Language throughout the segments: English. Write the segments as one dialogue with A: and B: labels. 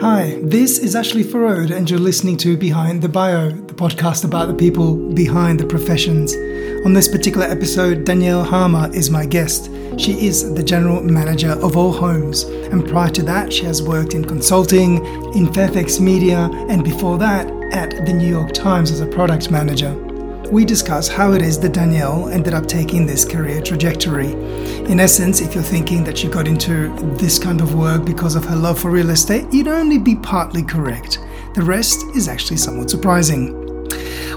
A: Hi, this is Ashley Farode, and you're listening to Behind the Bio, the podcast about the people behind the professions. On this particular episode, Danielle Harmer is my guest. She is the general manager of All Homes, and prior to that, she has worked in consulting, in Fairfax Media, and before that, at the New York Times as a product manager we discuss how it is that Danielle ended up taking this career trajectory. In essence, if you're thinking that she got into this kind of work because of her love for real estate, you'd only be partly correct. The rest is actually somewhat surprising.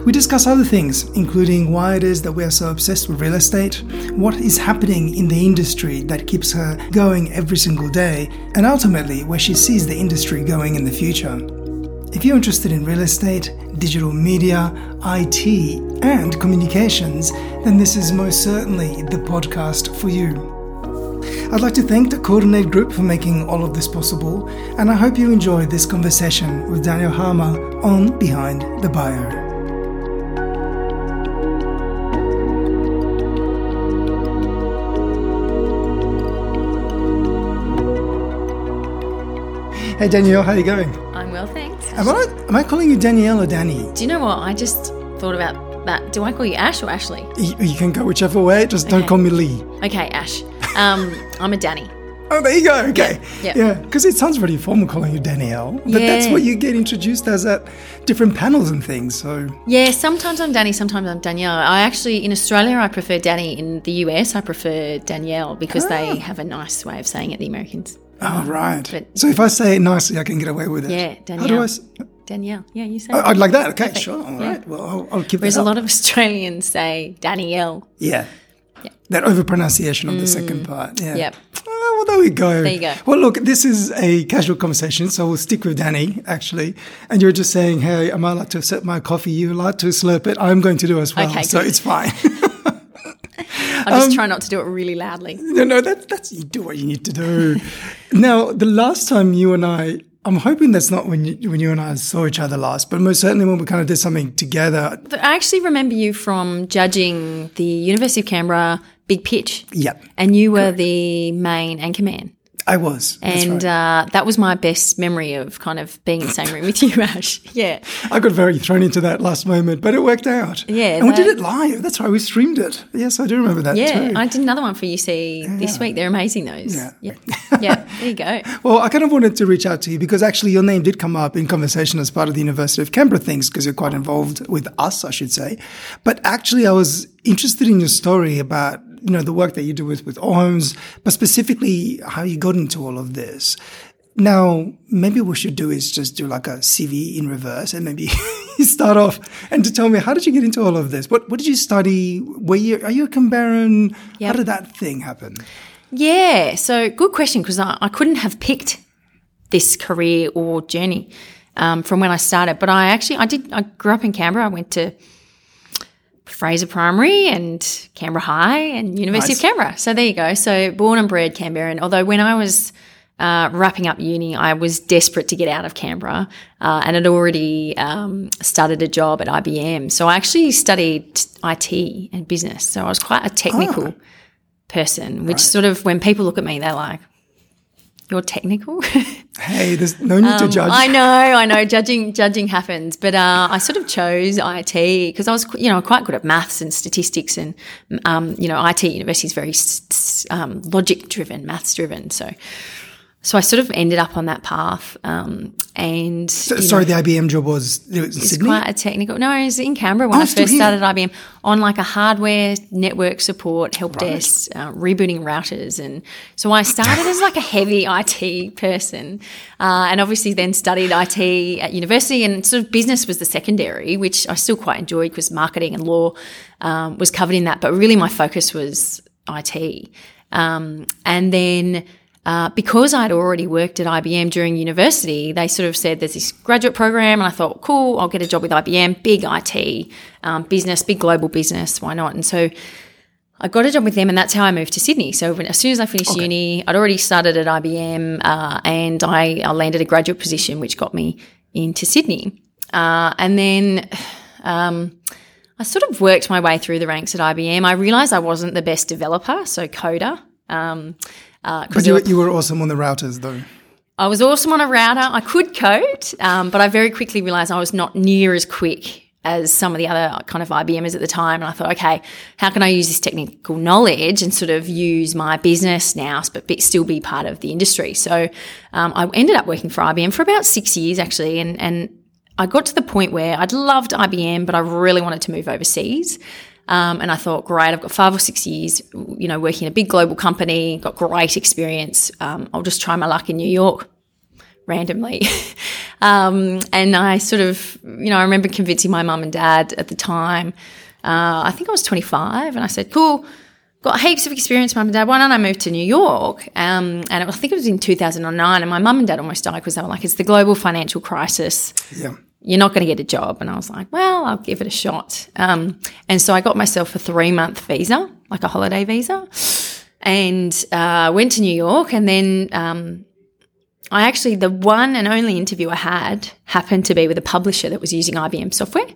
A: We discuss other things, including why it is that we are so obsessed with real estate, what is happening in the industry that keeps her going every single day, and ultimately where she sees the industry going in the future. If you're interested in real estate, digital media, IT, and communications, then this is most certainly the podcast for you. I'd like to thank the Coordinate Group for making all of this possible, and I hope you enjoy this conversation with Daniel Harmer on Behind the Bio. Hey Daniel, how are you going?
B: I'm well, thanks.
A: Am I, am I calling you Danielle or Danny?
B: Do you know what? I just thought about that. Do I call you Ash or Ashley?
A: You, you can go whichever way, just don't call me Lee.
B: Okay, Ash. Um, I'm a Danny.
A: Oh, there you go. Okay.
B: Yeah,
A: Yeah,
B: yeah.
A: because it sounds really formal calling you Danielle, but that's what you get introduced as at different panels and things. So,
B: Yeah, sometimes I'm Danny, sometimes I'm Danielle. I actually, in Australia, I prefer Danny. In the US, I prefer Danielle because
A: Ah.
B: they have a nice way of saying it, the Americans.
A: Oh, right.
B: But-
A: so if I say it nicely, I can get away with it.
B: Yeah,
A: How do
B: Danielle.
A: I? s-
B: Danielle. Yeah, you say
A: Oh. I'd like that. Okay,
B: Perfect.
A: sure. All
B: Yeah.
A: right. Well, I'll, I'll keep
B: Whereas a lot of Australians say Danielle.
A: Yeah.
B: Yeah.
A: That over pronunciation of the mm. second part. Yeah.
B: Yep.
A: Oh, well, there we go.
B: There you go.
A: Well, look, this is a casual conversation, so we'll stick with Danny, actually. And you're just saying, hey, am I allowed to sip my coffee? You allowed to slurp it? I'm going to do as well.
B: Okay,
A: so
B: good.
A: it's fine.
B: I'm
A: Um,
B: just trying not to do it really loudly.
A: no, no, that, that's, you do what you need to do. now, the last time you and I, I'm hoping that's not when you, when you and I saw each other last, but most certainly when we kind of did something together.
B: I actually remember you from judging the University of Canberra Big Pitch.
A: Yeah,
B: And you were the main anchorman.
A: I was.
B: And
A: right.
B: uh, that was my best memory of kind of being in the same room with you, Ash. Yeah.
A: I got very thrown into that last moment, but it worked out.
B: Yeah,
A: And we did it live. That's right. We streamed it. Yes, I do remember that
B: Yeah.
A: too.
B: I did another one for UC this week. They're amazing, those.
A: Yeah.
B: Yeah. Yeah. There you go.
A: Well, I kind of wanted to reach out to you because actually your name did come up in conversation as part of the University of Canberra things because you're quite involved with us, I should say. But actually, I was interested in your story about you know the work that you do with with Homes, but specifically how you got into all of this. Now, maybe what we should do is just do like a CV in reverse and maybe start off and to tell me how did you get into all of this? What what did you study? Were you are you a Canberran? How did that thing happen?
B: Yeah. So good question because I, I couldn't have picked this career or journey um, from when I started. But I actually, I did, I grew up in Canberra. I went to Fraser Primary and Canberra High and University
A: Nice.
B: of Canberra. So there you go. So born and bred Canberran. Although when I was uh, wrapping up uni, I was desperate to get out of Canberra uh, and had already um, started a job at IBM. So I actually studied IT and business. So I was quite a technical person, which sort of, when people look at me, they're like, you're technical.
A: Hey, there's no need to judge.
B: Um, I know, I know. Judging, judging happens, but uh, I sort of chose IT because I was, you know, quite good at maths and statistics, and um, you know, IT university is very um, logic driven, maths driven. So, so I sort of ended up on that path, um, and know,
A: Sorry, the IBM job was it was
B: it's quite a technical. No, it was in Canberra when
A: Oh,
B: I first started IBM on like a hardware network support help desk, uh, rebooting routers, and so I started as like a heavy IT person, uh, and obviously then studied IT at university, and sort of business was the secondary, which I still quite enjoyed because marketing and law um, was covered in that, but really my focus was IT, um, and then. Uh, because I'd already worked at IBM during university, they sort of said there's this graduate program, and I thought, cool, I'll get a job with IBM, big IT um, business, big global business, why not? And so I got a job with them, and that's how I moved to Sydney. So when, as soon as I finished uni, I'd already started at IBM, uh, and I, I landed a graduate position, which got me into Sydney. Uh, and then um, I sort of worked my way through the ranks at IBM. I realized I wasn't the best developer, so coder. Um, uh,
A: But you,
B: were
A: you were awesome on the routers, though.
B: I was awesome on a router. I could code, um, but I very quickly realized I was not near as quick as some of the other kind of IBMers at the time. And I thought, okay, how can I use this technical knowledge and sort of use my business now, but be, still be part of the industry? So um, I ended up working for IBM for about six years actually. And, and I got to the point where I'd loved IBM, but I really wanted to move overseas. Um, and I thought, great, I've got five or six years, you know, working in a big global company, got great experience. Um, I'll just try my luck in New York randomly. um, and I sort of, you know, I remember convincing my mum and dad at the time. Uh, I think I was 25, and I said, cool. Got heaps of experience, mum and dad. Why don't I move to New York? Um, and it, I think it was in 2009. And my mum and dad almost died because they were like, it's the global financial crisis.
A: Yeah.
B: You're not going to get a job. And I was like, well, I'll give it a shot. Um, and so I got myself a three month visa, like a holiday visa, and uh, went to New York. And then um, I actually, the one and only interview I had happened to be with a publisher that was using IBM software,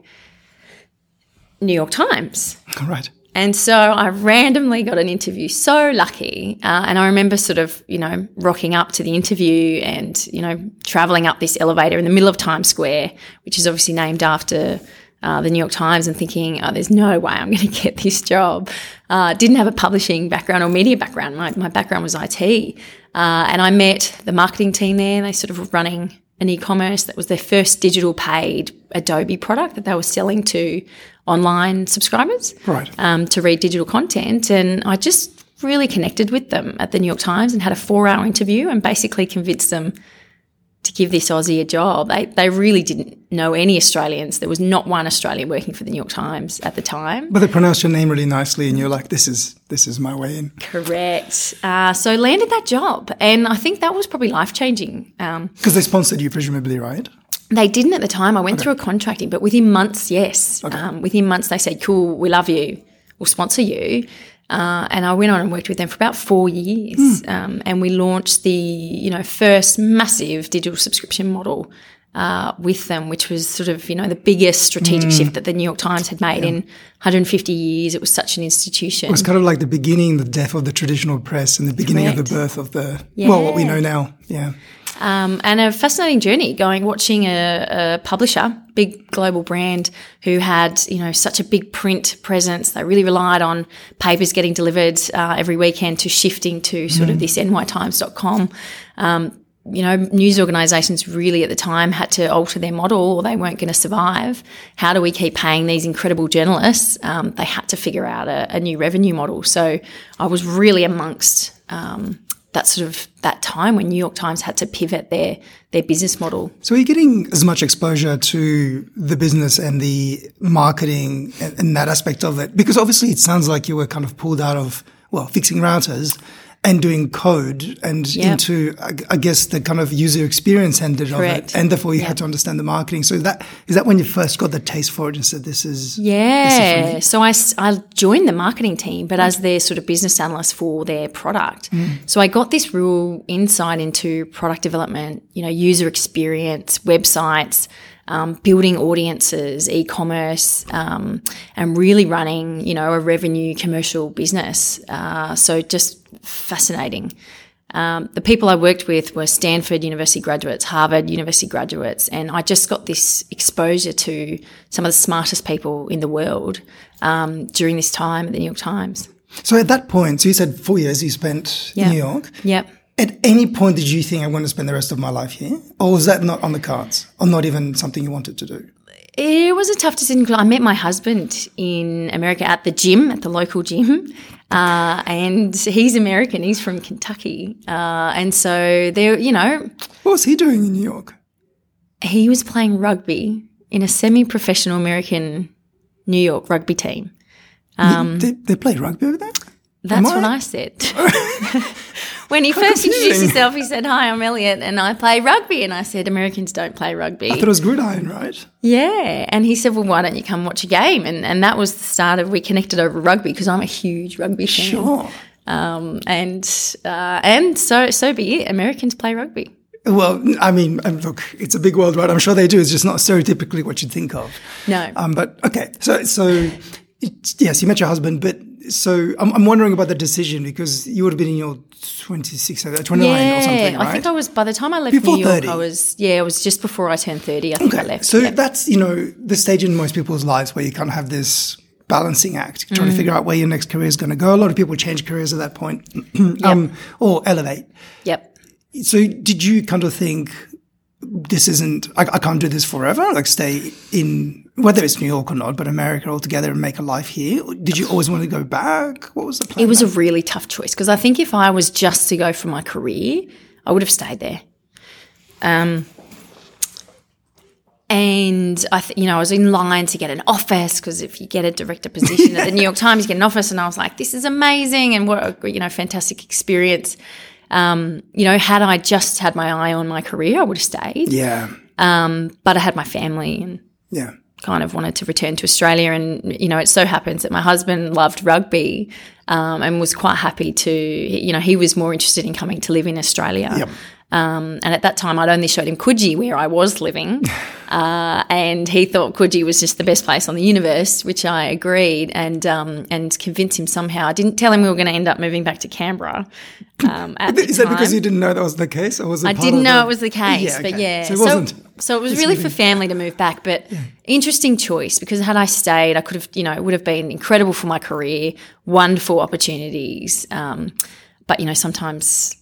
B: New York Times.
A: Right.
B: And so I randomly got an interview. So lucky. Uh, and I remember sort of, you know, rocking up to the interview and, you know, traveling up this elevator in the middle of Times Square, which is obviously named after uh, the New York Times, and thinking, oh, there's no way I'm going to get this job. Uh, didn't have a publishing background or media background. My, my background was IT. Uh, and I met the marketing team there. They sort of were running an e-commerce that was their first digital paid Adobe product that they were selling to online subscribers
A: right.
B: um, to read digital content. And I just really connected with them at the New York Times and had a four-hour interview and basically convinced them to give this Aussie a job. They, they really didn't know any Australians. There was not one Australian working for the New York Times at the time.
A: But they pronounced your name really nicely, and you're like, "This is this is my way in."
B: Correct. Uh, so landed that job, and I think that was probably life changing.
A: Because um, they sponsored you, presumably, right?
B: They didn't at the time. I went okay. through a contracting, but within months, yes. Okay. Um, within months, they said, "Cool, we love you. We'll sponsor you." Uh, and I went on and worked with them for about four years. Mm. Um, and we launched the, you know, first massive digital subscription model uh, with them, which was sort of, you know, the biggest strategic mm. shift that the New York Times had made yeah. in 150 years. It was such an institution.
A: It was kind of like the beginning, the death of the traditional press and the beginning Correct. of the birth of the, yeah. well, what we know now. Yeah.
B: Um, and a fascinating journey going watching a, a, publisher, big global brand who had you know such a big print presence. They really relied on papers getting delivered uh, every weekend to shifting to sort mm. of this nytimes.com. Um, you know, news organisations really at the time had to alter their model or they weren't going to survive. How do we keep paying these incredible journalists? Um, they had to figure out a, a, new revenue model. So I was really amongst um, that sort of that time when New York Times had to pivot their their business model.
A: So are you getting as much exposure to the business and the marketing and, and that aspect of it? Because obviously it sounds like you were kind of pulled out of well fixing routers and doing code and yep. into, I guess, the kind of user experience ended of it. And therefore you yep. had to understand the marketing. So that, is that when you first got the taste for it and said, this is,
B: yeah. This is so I, I joined the marketing team, but as their sort of business analyst for their product. Mm. So I got this real insight into product development, you know, user experience, websites, um, building audiences, e-commerce, um, and really running, you know, a revenue commercial business. Uh, so just fascinating. Um, the people I worked with were Stanford University graduates, Harvard University graduates, and I just got this exposure to some of the smartest people in the world um, during this time at the New York Times.
A: So at that point, so you said four years you spent in New York.
B: Yep.
A: At any point, did you think I want to spend the rest of my life here, or was that not on the cards, or not even something you wanted to do?
B: It was a tough decision. I met my husband in America at the gym, at the local gym, uh, and he's American. He's from Kentucky, uh, and so there, you know,
A: what was he doing in New York?
B: He was playing rugby in a semi-professional American New York rugby team.
A: Um, they, they play rugby over there.
B: That's what I said. when he first introduced himself, he said, Hi, I'm Elliot and I play rugby. And I said, Americans don't play rugby.
A: I thought it was gridiron, right?
B: Yeah. And he said, Well, why don't you come watch a game? And, and that was the start of, we connected over rugby because I'm a huge rugby fan.
A: Sure.
B: Um, and uh, and so so be it. Americans play rugby.
A: Well, I mean, um, look, it's a big world, right? I'm sure they do. It's just not stereotypically what you'd think of.
B: No.
A: Um, but okay, so so yes, you met your husband, but so I'm, I'm wondering about the decision because you would have been in your 26, uh, 29
B: yeah,
A: or something, right?
B: I think I was by the time I left
A: Before
B: New York,
A: 30.
B: I was yeah, it was just before I turned thirty. I think I left.
A: So
B: yeah.
A: that's, you know, the stage in most people's lives where you kind of have this balancing act, trying
B: Mm.
A: to figure out where your next career is going to go. A lot of people change careers at that point um, or elevate.
B: yep.
A: So did you kind of think this isn't, I, I can't do this forever, like stay in, whether it's New York or not, but America altogether and make a life here? Did you always want to go back? What was the plan?
B: It was a really tough choice because I think if I was just to go for my career, I would have stayed there. Um, and I, th- you know, I was in line to get an office because if you get a director position at the New York Times, you get an office, and I was like, "This is amazing!" and what a you know fantastic experience. Um, you know, had I just had my eye on my career, I would have stayed.
A: yeah.
B: Um, but I had my family and
A: Yeah.
B: kind of wanted to return to Australia. And, you know, it so happens that my husband loved rugby um, and was quite happy to, you know, he was more interested in coming to live in Australia.
A: Yep.
B: Um, and at that time, I'd only showed him Coogee, where I was living. Uh, and he thought Coogee was just the best place on the universe, which I agreed and um, and convinced him somehow. I didn't tell him we were going to end up moving back to Canberra. Um, at the
A: Is that because you didn't know that was the case, or was it?
B: I didn't know
A: the-
B: it was the case,
A: Yeah,
B: but yeah.
A: So it wasn't.
B: So, it was really for family to move back, but interesting choice because had I stayed, I could have, you know, it would have been incredible for my career, wonderful opportunities. Um, but you know, sometimes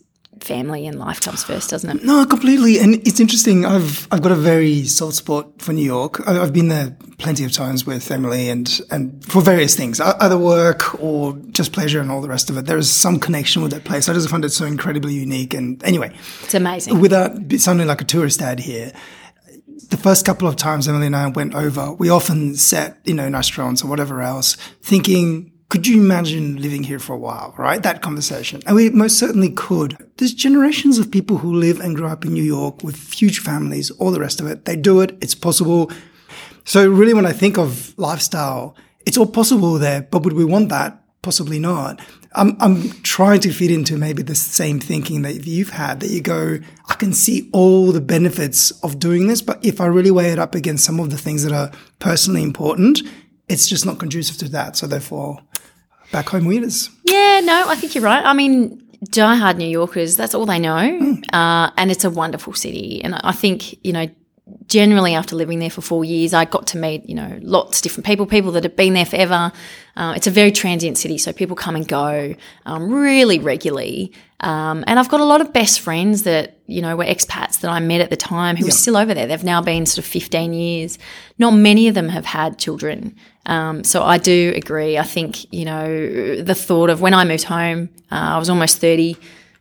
B: family and life comes first, doesn't it?
A: No, completely. And it's interesting. I've I've got a very soft spot for New York. I've been there plenty of times with Emily and and for various things, either work or just pleasure and all the rest of it. There is some connection with that place. I just find it so incredibly unique. And anyway,
B: It's amazing.
A: without sounding like a tourist ad here, the first couple of times Emily and I went over, we often sat, you know, in restaurants or whatever else, thinking, could you imagine living here for a while, right? That conversation. And we most certainly could. There's generations of people who live and grow up in New York with huge families, all the rest of it. They do it. It's possible. So really, when I think of lifestyle, it's all possible there, but would we want that? Possibly not. I'm, I'm trying to fit into maybe the same thinking that you've had that you go, I can see all the benefits of doing this, but if I really weigh it up against some of the things that are personally important, it's just not conducive to that. So therefore, back home weirdos.
B: Yeah, no, I think you're right. I mean, diehard New Yorkers, that's all they know.
A: Hmm.
B: Uh, and it's a wonderful city. And I think, you know, generally after living there for four years, I got to meet, you know, lots of different people, people that have been there forever. Uh, it's a very transient city, so people come and go um, really regularly. Um, and I've got a lot of best friends that, you know, were expats that I met at the time who are still over there. They've now been sort of 15 years. Not many of them have had children. Um, so I do agree. I think, you know, the thought of when I moved home, uh, I was almost 30,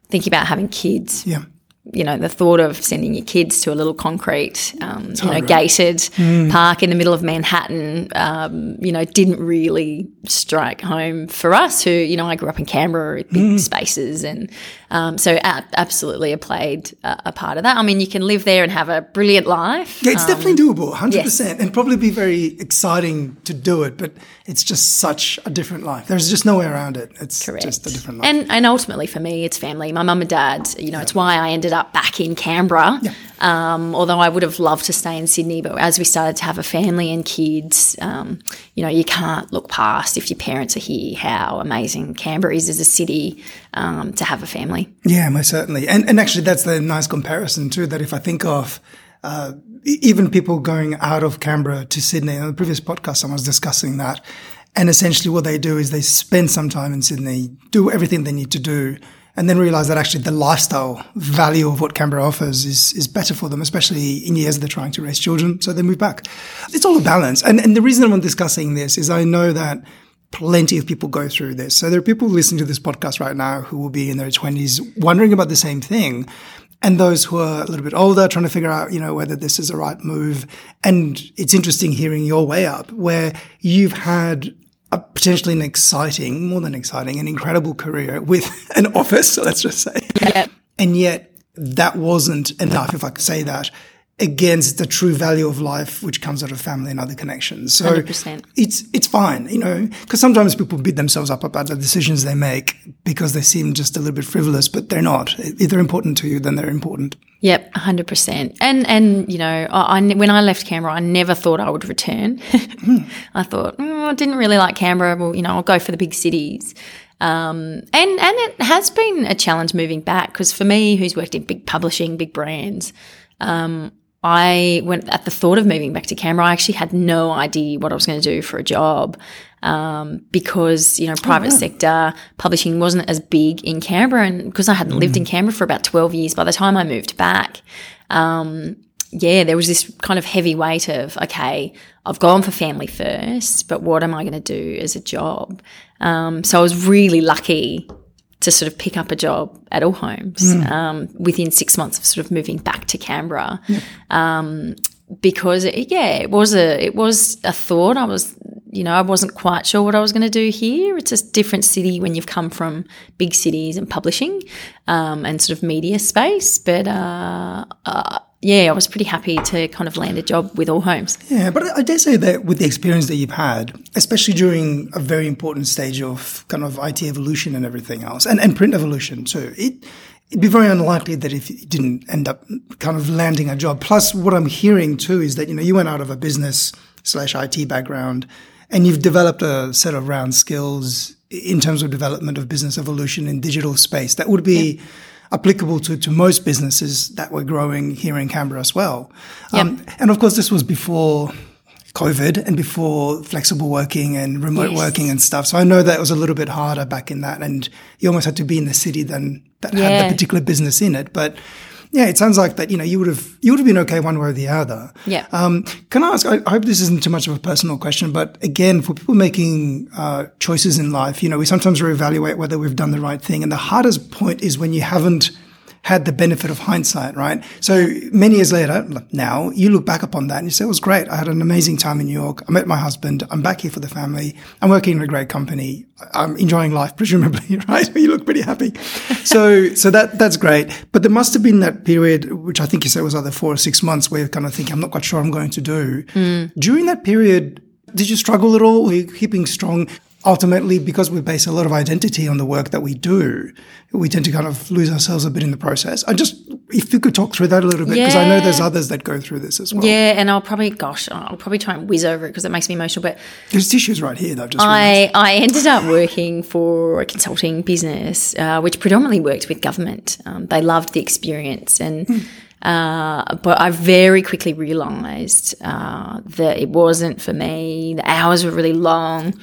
B: thinking about having kids
A: Yeah.
B: You know, the thought of sending your kids to a little concrete, um, you know,
A: right?
B: gated park in the middle of Manhattan, um, you know, didn't really strike home for us who, you know, I grew up in Canberra, big spaces. And um, so a- absolutely I played a, a part of that. I mean, you can live there and have a brilliant life.
A: Yeah, it's definitely doable, 100%.
B: Um, yes.
A: And probably be very exciting to do it, but it's just such a different life. There's just no way around it. It's just a different life.
B: And and ultimately for me, it's family. My mum and dad. You know, it's why I ended up back in Canberra. Um, although I would have loved to stay in Sydney, but as we started to have a family and kids, um, you know, you can't look past if your parents are here how amazing Canberra is as a city um, to have a family.
A: Yeah, most certainly. And and actually, that's the nice comparison too. That if I think of uh, even people going out of Canberra to Sydney, in the previous podcast, someone was discussing that. And essentially, what they do is they spend some time in Sydney, do everything they need to do, and then realize that actually the lifestyle value of what Canberra offers is is better for them, especially in years they're trying to raise children. So they move back. It's all a balance. And and the reason I'm discussing this is I know that plenty of people go through this. So there are people listening to this podcast right now who will be in their 20s wondering about the same thing. And those who are a little bit older trying to figure out, you know, whether this is a right move. And it's interesting hearing your way up where you've had a potentially an exciting, more than exciting, an incredible career with an office, let's just say.
B: Yeah.
A: And yet that wasn't enough, if I could say that, against the true value of life, which comes out of family and other connections. So
B: 100%.
A: it's it's fine, you know, because sometimes people beat themselves up about the decisions they make because they seem just a little bit frivolous, but they're not. If they're important to you, then they're important.
B: Yep, hundred percent. And and you know, I, I, when I left Canberra, I never thought I would return. I thought mm, I didn't really like Canberra. Well, you know, I'll go for the big cities. Um, and and it has been a challenge moving back because for me, who's worked in big publishing, big brands, um, I went at the thought of moving back to Canberra. I actually had no idea what I was going to do for a job um, because you know private oh, wow. sector publishing wasn't as big in Canberra, and because I hadn't mm. lived in Canberra for about twelve years, by the time I moved back, um, yeah, there was this kind of heavy weight of okay, I've gone for family first, but what am I going to do as a job? Um, so I was really lucky to sort of pick up a job at Allhomes mm. um, within six months of sort of moving back to Canberra. Yeah. Um, because it, yeah, it was a it was a thought. I was you know I wasn't quite sure what I was going to do here. It's a different city when you've come from big cities and publishing um, and sort of media space. But uh, uh, yeah, I was pretty happy to kind of land a job with All Homes.
A: Yeah, but I dare say that with the experience that you've had, especially during a very important stage of kind of IT evolution and everything else, and, and print evolution too, it, it'd be very unlikely that if you didn't end up kind of landing a job. Plus, what I'm hearing too is that, you know, you went out of a business slash IT background and you've developed a set of round skills in terms of development of business evolution in digital space that would be yeah applicable to, to most businesses that were growing here in Canberra as well. Yep. Um, and of course, this was before COVID and before flexible working and remote yes. working and stuff. So I know that was a little bit harder back in that, and you almost had to be in the city than that yeah. had the particular business in it. But yeah, it sounds like that. You know, you would have you would have been okay one way or the other.
B: Yeah.
A: Um, can I ask? I, I, hope this isn't too much of a personal question, but again, for people making uh, choices in life, you know, we sometimes reevaluate whether we've done the right thing, and the hardest point is when you haven't had the benefit of hindsight, right? So many years later, now you look back upon that and you say, it was great. I had an amazing time in New York. I met my husband. I'm back here for the family. I'm working in a great company. I'm enjoying life, presumably, right? you look pretty happy. so, so that, that's great. But there must have been that period, which I think you said was either four or six months where you're kind of thinking, I'm not quite sure I'm going to do. Mm. During that period, did you struggle at all? Were you keeping strong? Ultimately, because we base a lot of identity on the work that we do, we tend to kind of lose ourselves a bit in the process. I just, if you could talk through that a little bit, because yeah. I know there's others that go through this as well.
B: Yeah, and I'll probably, gosh, I'll probably try and whiz over it because it makes me emotional. But
A: there's tissues right here that I've just
B: I, I ended up working for a consulting business, uh, which predominantly worked with government. Um, they loved the experience and. Mm. Uh, but I very quickly realised uh, that it wasn't for me. The hours were really long.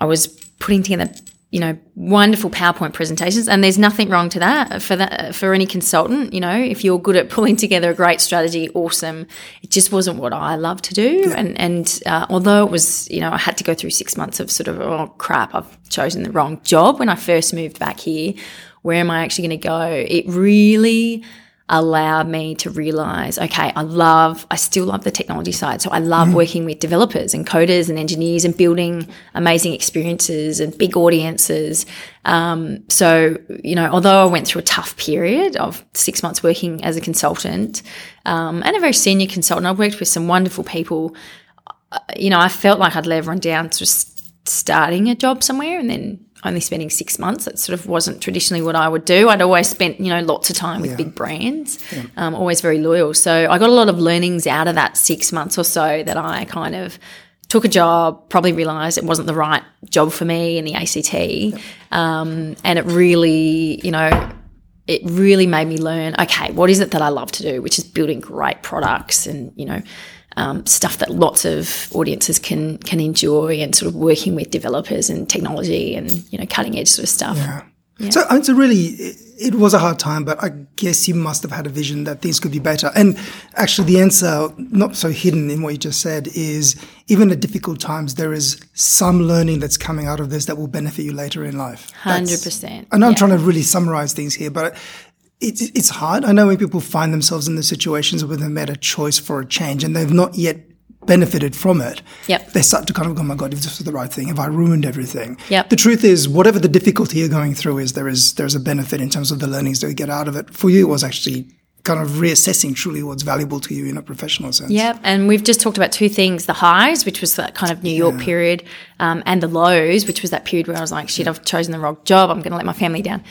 B: I was putting together, you know, wonderful PowerPoint presentations, and there's nothing wrong to that for that for any consultant. You know, if you're good at pulling together a great strategy, awesome. It just wasn't what I love to do, yeah. and and uh, although it was, you know, I had to go through six months of sort of oh crap, I've chosen the wrong job when I first moved back here. Where am I actually going to go? It really allowed me to realize, okay, I love, I still love the technology side. So I love mm. working with developers and coders and engineers and building amazing experiences and big audiences. Um, so, you know, although I went through a tough period of six months working as a consultant um, and a very senior consultant, I worked with some wonderful people. Uh, you know, I felt like I'd let everyone down just starting a job somewhere and then only spending six months. That sort of wasn't traditionally what I would do. I'd always spent, you know, lots of time with yeah. big brands, yeah. um, always very loyal. So I got a lot of learnings out of that six months or so that I kind of took a job, probably realised it wasn't the right job for me in the ACT. Yeah. Um, and it really, you know, it really made me learn, okay, what is it that I love to do, which is building great products and, you know, um, stuff that lots of audiences can can enjoy, and sort of working with developers and technology and you know cutting edge sort of stuff.
A: Yeah. yeah. So it's a really it was a hard time, but I guess you must have had a vision that things could be better. And actually, the answer, not so hidden in what you just said, is even at difficult times, there is some learning that's coming out of this that will benefit you later in life.
B: Hundred percent.
A: I know yeah. I'm trying to really summarize things here, but it's, it's hard. I know when people find themselves in the situations where they've made a choice for a change and they've not yet benefited from it.
B: Yep.
A: They start to kind of go, oh my God, if this was the right thing, have I ruined everything?
B: Yep.
A: The truth is, whatever the difficulty you're going through is, there is, there's a benefit in terms of the learnings that you get out of it. For you, it was actually kind of reassessing truly what's valuable to you in a professional sense.
B: Yeah, and we've just talked about two things: the highs, which was that kind of New York period, um, and the lows, which was that period where I was like, "Shit, I've chosen the wrong job. I'm going to let my family down."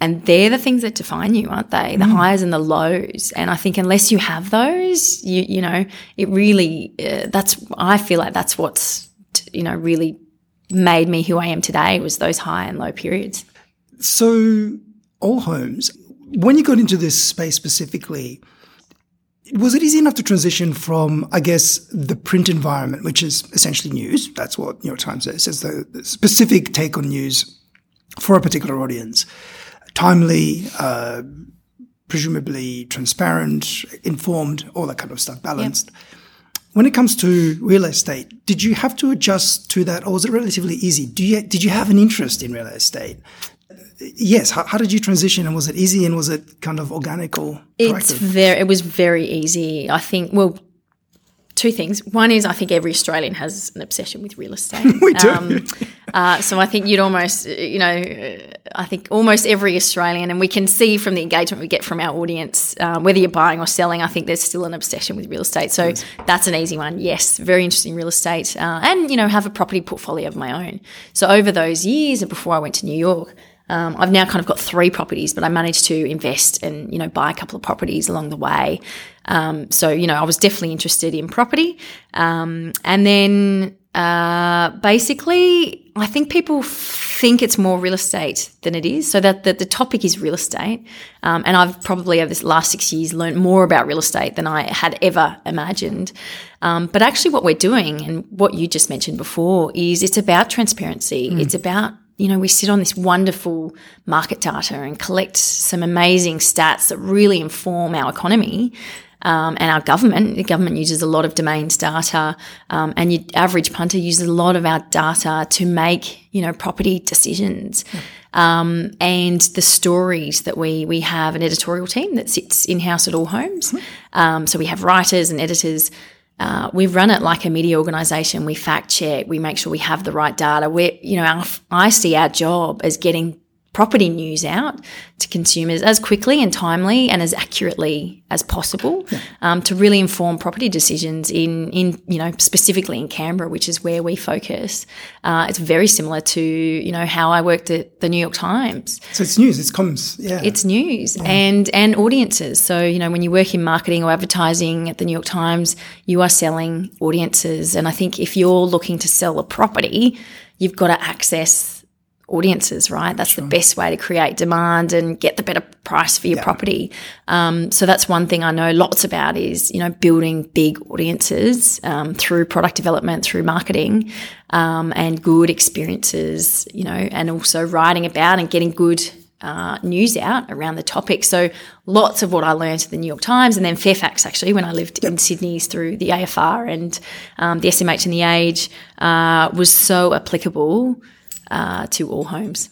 B: And they're the things that define you, aren't they? The
A: Mm.
B: highs and the lows. And I think unless you have those, you you know, it really uh, that's I feel like that's what's you know really made me who I am today was those high and low periods.
A: So, all homes, when you got into this space specifically, was it easy enough to transition from, I guess, the print environment, which is essentially news? That's what New York Times says, the, the specific take on news for a particular audience. Timely, uh, presumably transparent, informed, all that kind of stuff, balanced. When it comes to real estate, did you have to adjust to that, or was it relatively easy? Do you did you have an interest in real estate? Yes. How, how did you transition, and was it easy, and was it kind of organic or
B: It's
A: proactive?
B: very it was very easy. I think well two things. One is I think every Australian has an obsession with real estate.
A: We do.
B: Uh, so I think you'd almost, you know, uh, I think almost every Australian, and we can see from the engagement we get from our audience, uh, whether you're buying or selling, I think there's still an obsession with real estate. So that's an easy one. Yes, very interesting real estate, uh, and you know, have a property portfolio of my own. So over those years, and before I went to New York. Um, I've now kind of got three properties, but I managed to invest and you know buy a couple of properties along the way. Um, so you know I was definitely interested in property, um, and then uh, basically I think people think it's more real estate than it is. So that the, the topic is real estate, um, and I've probably over this last six years learned more about real estate than I had ever imagined. Um, but actually, what we're doing and what you just mentioned before is it's about transparency. It's about you know, we sit on this wonderful market data and collect some amazing stats that really inform our economy um, and our government. The government uses a lot of Domain's data, um, and your average punter uses a lot of our data to make, you know, property decisions. Um, and the stories that we we have an editorial team that sits in house at all homes. Um, so we have writers and editors uh, we run it like a media organisation. We fact check. We make sure we have the right data. We, you know, our, I see our job as getting property news out to consumers as quickly and timely and as accurately as possible um, to really inform property decisions in, in, you know, specifically in Canberra, which is where we focus. Uh, it's very similar to, you know, how I worked at the New York Times.
A: So it's news. It's comms. Yeah.
B: It's news and and audiences. So you know when you work in marketing or advertising at the New York Times, you are selling audiences. And I think if you're looking to sell a property, you've got to access audiences, right? That's the best way to create demand and get the better price for your property. Um, so that's one thing I know lots about is you know building big audiences um, through product development, through marketing, um, and good experiences. You know, and also writing about and getting good uh, news out around the topic. So lots of what I learned at the New York Times and then Fairfax actually when I lived in Sydney through the AFR and um, the SMH and the Age uh, was so applicable uh, to all homes.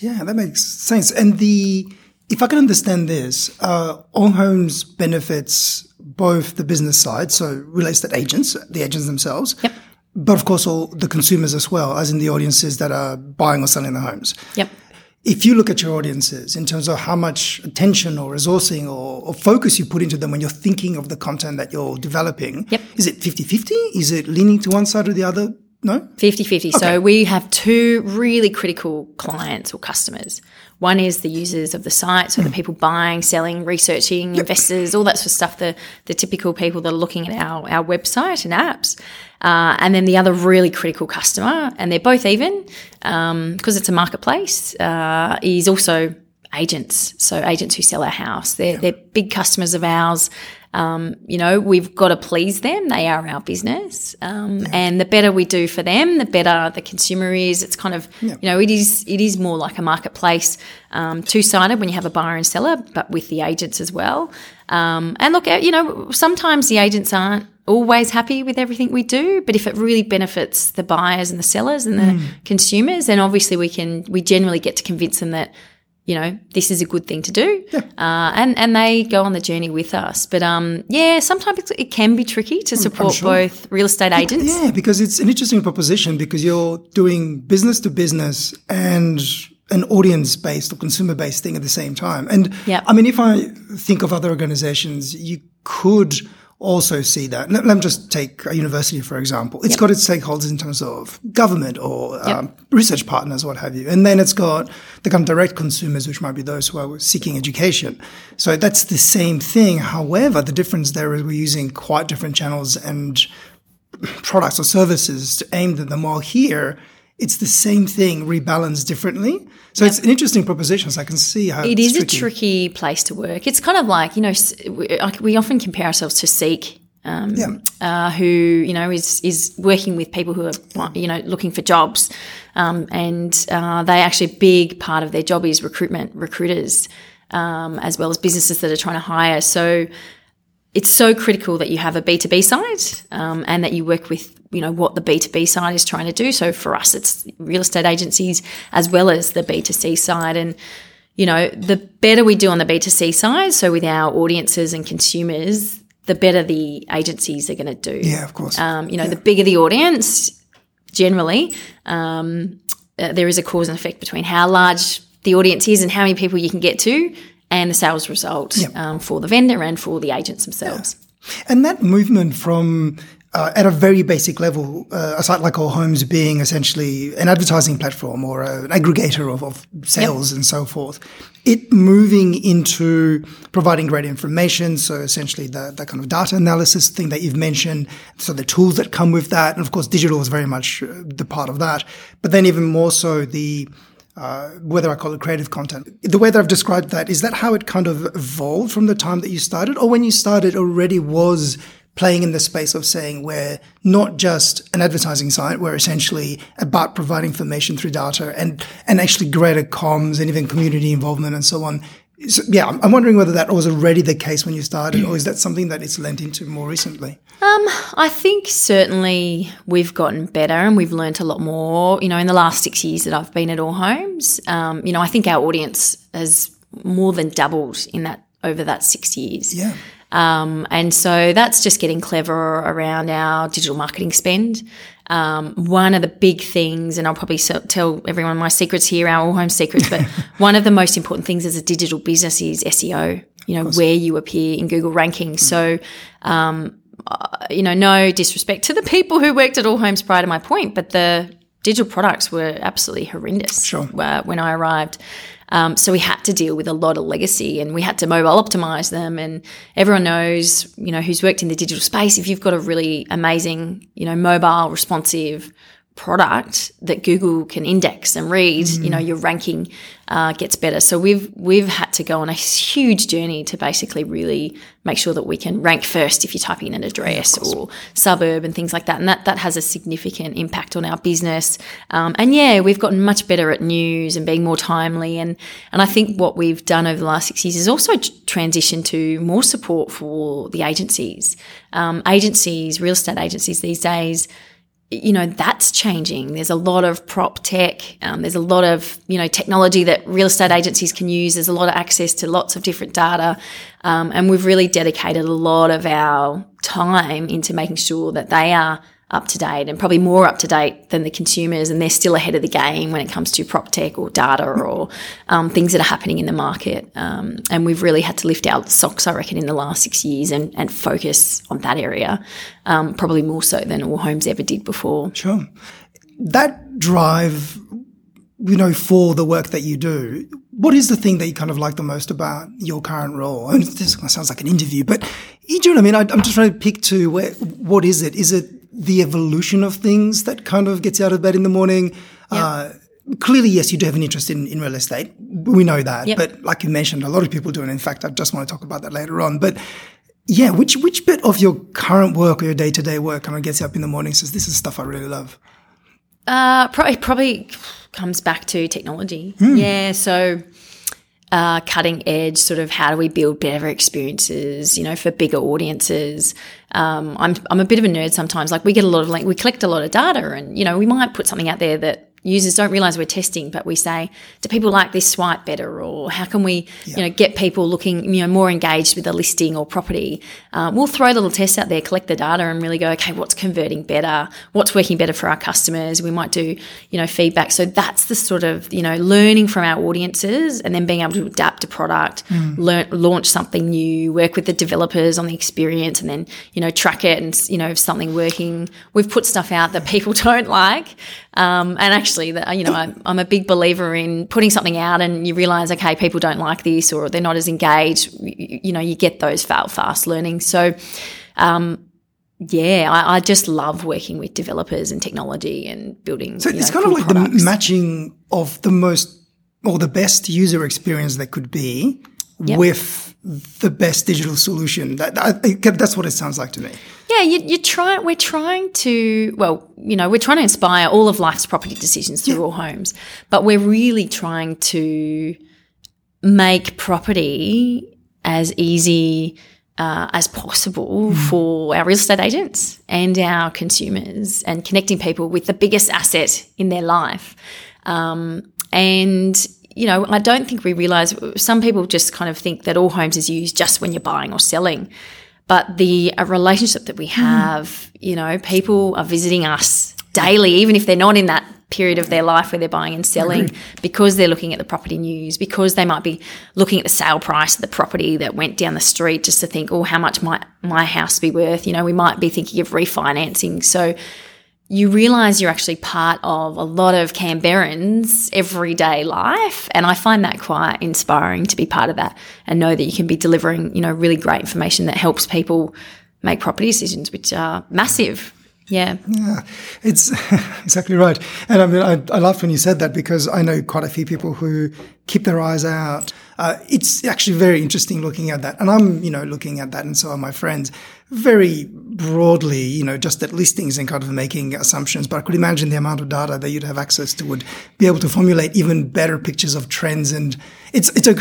A: Yeah, that makes sense. And the if I can understand this, uh, All Homes benefits both the business side, so real estate agents, the agents themselves,
B: Yep.
A: but of course all the consumers as well, as in the audiences that are buying or selling the homes.
B: Yep.
A: If you look at your audiences in terms of how much attention or resourcing or, or focus you put into them when you're thinking of the content that you're developing,
B: Yep.
A: is it 50-50? Is it leaning to one side or the other? No?
B: 50 50. So we have two really critical clients or customers. One is the users of the site, so the people buying, selling, researching, investors, all that sort of stuff, the, the typical people that are looking at our, our website and apps. Uh, and then the other really critical customer, and they're both even because it's a marketplace, uh, is also agents. So agents who sell our house. They're, they're big customers of ours. Um, you know, we've got to please them. They are our business. Um, And the better we do for them, the better the consumer is. It's kind of, you know, it is it is more like a marketplace, um, two sided when you have a buyer and seller, but with the agents as well. Um, and look, you know, sometimes the agents aren't always happy with everything we do, but if it really benefits the buyers and the sellers and the consumers, then obviously we can we generally get to convince them that you know, this is a good thing to do. Uh, and, and they go on the journey with us. But um, yeah, sometimes it's- it can be tricky to support
A: sure.
B: both real estate agents.
A: Yeah, because it's an interesting proposition because you're doing business to business and an audience based or consumer based thing at the same time. And
B: Yep.
A: I mean, if I think of other organizations, you could also see that. Let, let me just take a university, for example. It's got its stakeholders in terms of government or um, research partners, what have you. And then it's got the kind of direct consumers, which might be those who are seeking education. So that's the same thing. However, the difference there is we're using quite different channels and products or services aimed at them all here. It's the same thing rebalanced differently. So it's an interesting proposition. So I can see how it's
B: is a
A: tricky.
B: tricky place to work. It's kind of like you know we, we often compare ourselves to Seek, um,
A: Yeah.
B: uh, who you know is is working with people who are you know looking for jobs, um, and uh, they actually a big part of their job is recruitment, recruiters, um, as well as businesses that are trying to hire. So it's so critical that you have a B2B side um, and that you work with, you know, what the B2B side is trying to do. So for us, it's real estate agencies as well as the B2C side. And, you know, the better we do on the B2C side, so with our audiences and consumers, the better the agencies are going to do.
A: Yeah, of course.
B: Um, you know, the bigger the audience, generally, um, uh, there is a cause and effect between how large the audience is and how many people you can get to, and the sales result um, for the vendor and for the agents themselves.
A: And that movement from uh, at a very basic level, uh, a site like All Homes being essentially an advertising platform or a, an aggregator of, of sales and so forth, it moving into providing great information. So essentially the, the kind of data analysis thing that you've mentioned. So the tools that come with that. And of course, digital is very much uh, the part of that. But then even more so the, uh, whether I call it creative content. The way that I've described that, is that how it kind of evolved from the time that you started? Or when you started already was playing in the space of saying we're not just an advertising site, we're essentially about providing information through data and, and actually greater comms and even community involvement and so on. So, yeah, I'm wondering whether that was already the case when you started, or is that something that it's lent into more recently?
B: I think certainly we've gotten better and we've learnt a lot more. You know, in the last six years that I've been at All Homes, um, you know, I think our audience has more than doubled in that over that six years.
A: Yeah.
B: Um, and so that's just getting cleverer around our digital marketing spend. Um, one of the big things, and I'll probably so- tell everyone my secrets here, our all home secrets, but one of the most important things as a digital business is SEO, you know, where you appear in Google rankings. So, um, uh, you know, no disrespect to the people who worked at All Homes prior to my point, but the digital products were absolutely horrendous
A: Sure.
B: uh, when I arrived. Um, so we had to deal with a lot of legacy and we had to mobile optimize them. And everyone knows, you know, who's worked in the digital space, if you've got a really amazing, you know, mobile responsive product that Google can index and read, you know, your ranking uh, gets better. So we've we've had to go on a huge journey to basically really make sure that we can rank first if you type in an address or suburb and things like that. And that that has a significant impact on our business. Um, and yeah, we've gotten much better at news and being more timely. And and I think what we've done over the last six years is also transition to more support for the agencies. Um, agencies, real estate agencies these days you know that's changing. There's a lot of prop tech um, there's a lot of you know technology that real estate agencies can use. There's a lot of access to lots of different data. Um, and we've really dedicated a lot of our time into making sure that they are up to date and probably more up to date than the consumers and they're still ahead of the game when it comes to prop tech or data or um, things that are happening in the market um, and we've really had to lift our socks i reckon in the last six years and, and focus on that area um, probably more so than all homes ever did before
A: Sure. That drive, you know, for the work that you do, what is the thing that you kind of like the most about your current role? And this sounds like an interview, but you know what I mean? I, I'm just trying to pick to where, what is it? Is it the evolution of things that kind of gets you out of bed in the morning? Uh, clearly, yes, you do have an interest in, in real estate. We know that.
B: Yep.
A: But like you mentioned, a lot of people do. And in fact, I just want to talk about that later on. But yeah, which, which bit of your current work or your day to day work kind of gets you up in the morning and says, this is stuff I really love?
B: Uh, pro- it probably comes back to technology. Yeah, so uh, cutting edge, sort of how do we build better experiences, you know, for bigger audiences. Um, I'm I'm a bit of a nerd sometimes. Like we get a lot of like we collect a lot of data, and you know, we might put something out there that users don't realize we're testing, but we say, do people like this swipe better? Or how can we, you know, get people looking, you know, more engaged with a listing or property? Um, we'll throw little tests out there, collect the data and really go, okay, what's converting better? What's working better for our customers? We might do, you know, feedback. So that's the sort of, you know, learning from our audiences and then being able to adapt a product, learn, launch something new, work with the developers on the experience and then, you know, track it and, you know, if something working, we've put stuff out that people don't like. Um, and actually, the, you know, I'm, I'm, a big believer in putting something out and you realize, okay, people don't like this or they're not as engaged. You, you know, you get those fail fast learning. So, um, yeah, I, I, just love working with developers and technology and building.
A: So it's know, kind cool of like products. the matching of the most or the best user experience that could be yep. with the best digital solution. That, that, that's what it sounds like to me.
B: Yeah, you, you try. We're trying to. Well, you know, we're trying to inspire all of life's property decisions through yeah. Allhomes, but we're really trying to make property as easy uh, as possible mm. for our real estate agents and our consumers, and connecting people with the biggest asset in their life. Um, and you know, I don't think we realize some people just kind of think that Allhomes is used just when you're buying or selling. But the relationship that we hmm. have, mm. you know, people are visiting us daily, even if they're not in that period of their life where they're buying and selling because they're looking at the property news, because they might be looking at the sale price of the property that went down the street just to think, oh, how much might my house be worth? You know, we might be thinking of refinancing. So you realize you're actually part of a lot of Canberrans' everyday life. And I find that quite inspiring to be part of that and know that you can be delivering, you know, really great information that helps people make property decisions, which are massive. Yeah.
A: Yeah, it's exactly right. And I mean, I, I laughed when you said that because I know quite a few people who keep their eyes out. Uh, it's actually very interesting looking at that. And I'm, you know, looking at that and so are my friends very broadly, you know, just at listings and kind of making assumptions. But I could imagine the amount of data that you'd have access to would be able to formulate even better pictures of trends. And it's, it's a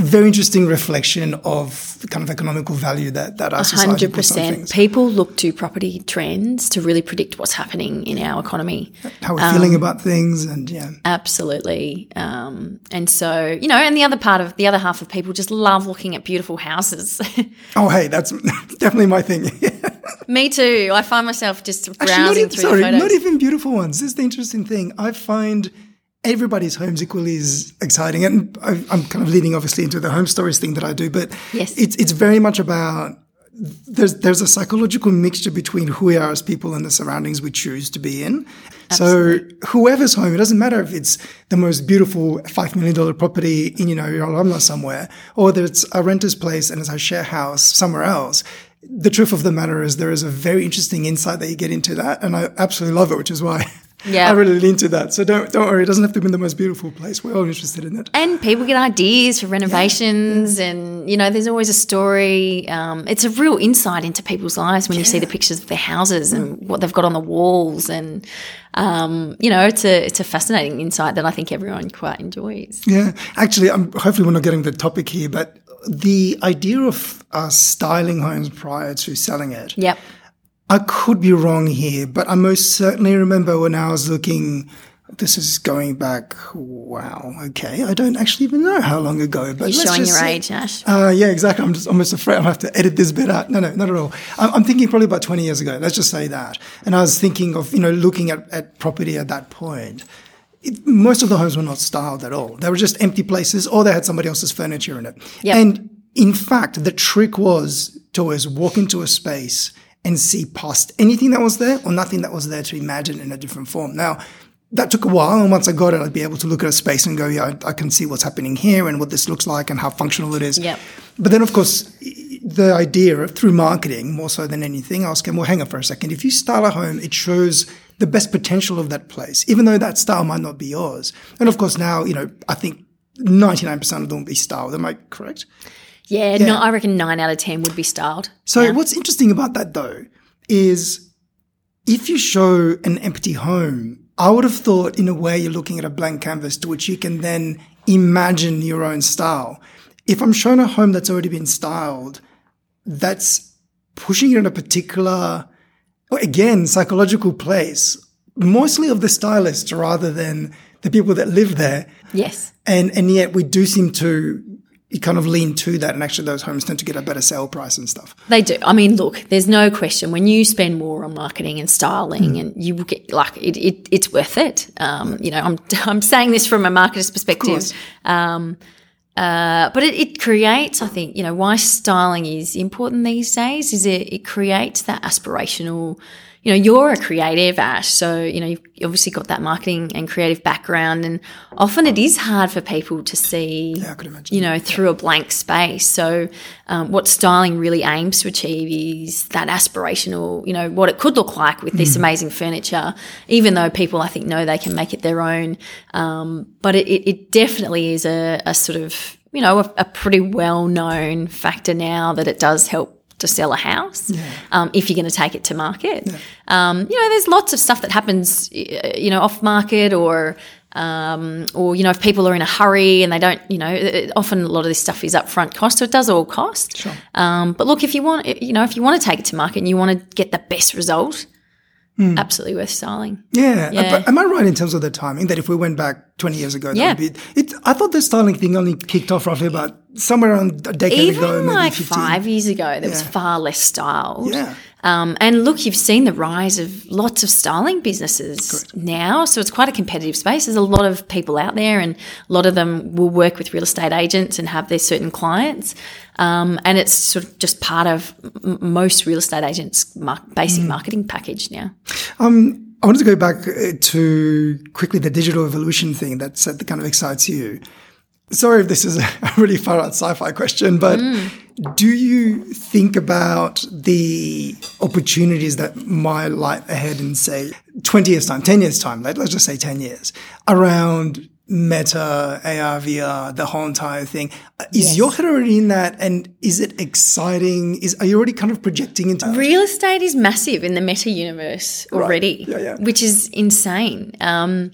A: very interesting reflection of the kind of economical value that, that our society 100%.
B: People look to property trends to really predict what's happening in our economy.
A: How we're um, feeling about things and yeah.
B: Absolutely. Um, and so, you know, and the other part of the other half of people just love looking at beautiful houses.
A: oh, hey, that's definitely my thing.
B: Me too. I find myself just browsing Actually, even, through sorry,
A: not even beautiful ones. This is the interesting thing. I find – everybody's homes equally is exciting. And I, am kind of leading obviously into the home stories thing that I do, but
B: yes.
A: it's, it's very much about there's there's a psychological mixture between who we are as people and the surroundings we choose to be in. Absolutely. So whoever's home, it doesn't matter if it's the most beautiful five million dollar property in you know Yarralumla somewhere, or whether it's a renter's place and it's a share house somewhere else. The truth of the matter is there is a very interesting insight that you get into that, and I absolutely love it, which is why yeah. I really lean to that. So don't don't worry, it doesn't have to be the most beautiful place. We're all interested in it.
B: And people get ideas for renovations, yeah. and you know, there's always a story. Um, it's a real insight into people's lives when yeah. you see the pictures of their houses and what they've got on the walls, and um, you know, it's a it's a fascinating insight that I think everyone quite enjoys.
A: Yeah, actually, I'm hopefully we're not getting the topic here, but the idea of uh, styling homes prior to selling it.
B: Yep
A: I could be wrong here, but I most certainly remember when I was looking. This is going back. Wow. Okay. I don't actually even know how long ago. But
B: you're showing your age, Ash.
A: Uh, yeah, exactly. I'm just almost afraid I'll have to edit this bit out. No, no, not at all. I'm, I'm, thinking probably about 20 years ago. Let's just say that. And I was thinking of you know looking at, at property at that point. It, most of the homes were not styled at all. They were just empty places, or they had somebody else's furniture in it. Yep. And in fact, the trick was to always walk into a space and see past anything that was there or nothing that was there to imagine in a different form. Now, that took a while. And once I got it, I'd be able to look at a space and go, yeah, I, I can see what's happening here and what this looks like and how functional it is.
B: Yep.
A: But then, of course, the idea of through marketing, more so than anything, I was going, well, hang on for a second. If you style a home, it shows the best potential of that place, even though that style might not be yours. And of course, now, you know, I think 99% of them will be styled. Am I correct?
B: Yeah, yeah. No, I reckon nine out of 10 would be styled.
A: So,
B: yeah.
A: what's interesting about that though is if you show an empty home, I would have thought in a way you're looking at a blank canvas to which you can then imagine your own style. If I'm shown a home that's already been styled, that's pushing it in a particular, again, psychological place mostly of the stylists rather than the people that live there.
B: Yes.
A: And and yet we do seem to kind of lean to that, and actually those homes tend to get a better sale price and stuff.
B: They do. I mean, look, there's no question when you spend more on marketing and styling, and you will get like it, it it's worth it. Um, you know, I'm I'm saying this from a marketer's perspective. Um, uh, but it, it creates, I think, you know, why styling is important these days is it, it creates that aspirational, you know, you're a creative, Ash. So, you know, you've obviously got that marketing and creative background. And often it is hard for people to see,
A: Yeah, I could imagine.
B: you know, through a blank space. So, um, what styling really aims to achieve is that aspirational, you know, what it could look like with this amazing furniture, even though people, I think, know they can make it their own. Um, but it, it, it definitely is a, a sort of, you know, a, a pretty well known factor now that it does help to sell a house um, if you're going to take it to market. Um, you know, there's lots of stuff that happens, you know, off market or. Um, or you know, if people are in a hurry and they don't, you know, it- often a lot of this stuff is upfront cost, so it does all cost.
A: Sure.
B: Um, but look, if you want, you know, if you want to take it to market and you want to get the best result, absolutely worth styling.
A: Yeah.
B: Yeah.
A: Am I right in terms of the timing that if we went back 20 years ago,
B: Yeah.
A: would be, it, I thought the styling thing only kicked off roughly about somewhere around a decade ago,
B: Even like
A: 15.
B: five years ago, there was far less styled.
A: Yeah.
B: Um, and look, you've seen the rise of lots of styling businesses now. So it's quite a competitive space. There's a lot of people out there, and a lot of them will work with real estate agents and have their certain clients. Um, and it's sort of just part of m- most real estate agents' mar- basic
A: Mm.
B: marketing package now.
A: I wanted to go back uh, to quickly the digital evolution thing that said that kind of excites you. Sorry if this is a really far out sci-fi question, but do you think about the opportunities that might lie ahead in say 20 years time, 10 years time, let's just say 10 years around meta, AR, VR, the whole entire thing. Is your head already in that? And is it exciting? Is, are you already kind of projecting into
B: Real estate is massive in the meta universe already,
A: Yeah, yeah.
B: which is insane. Um,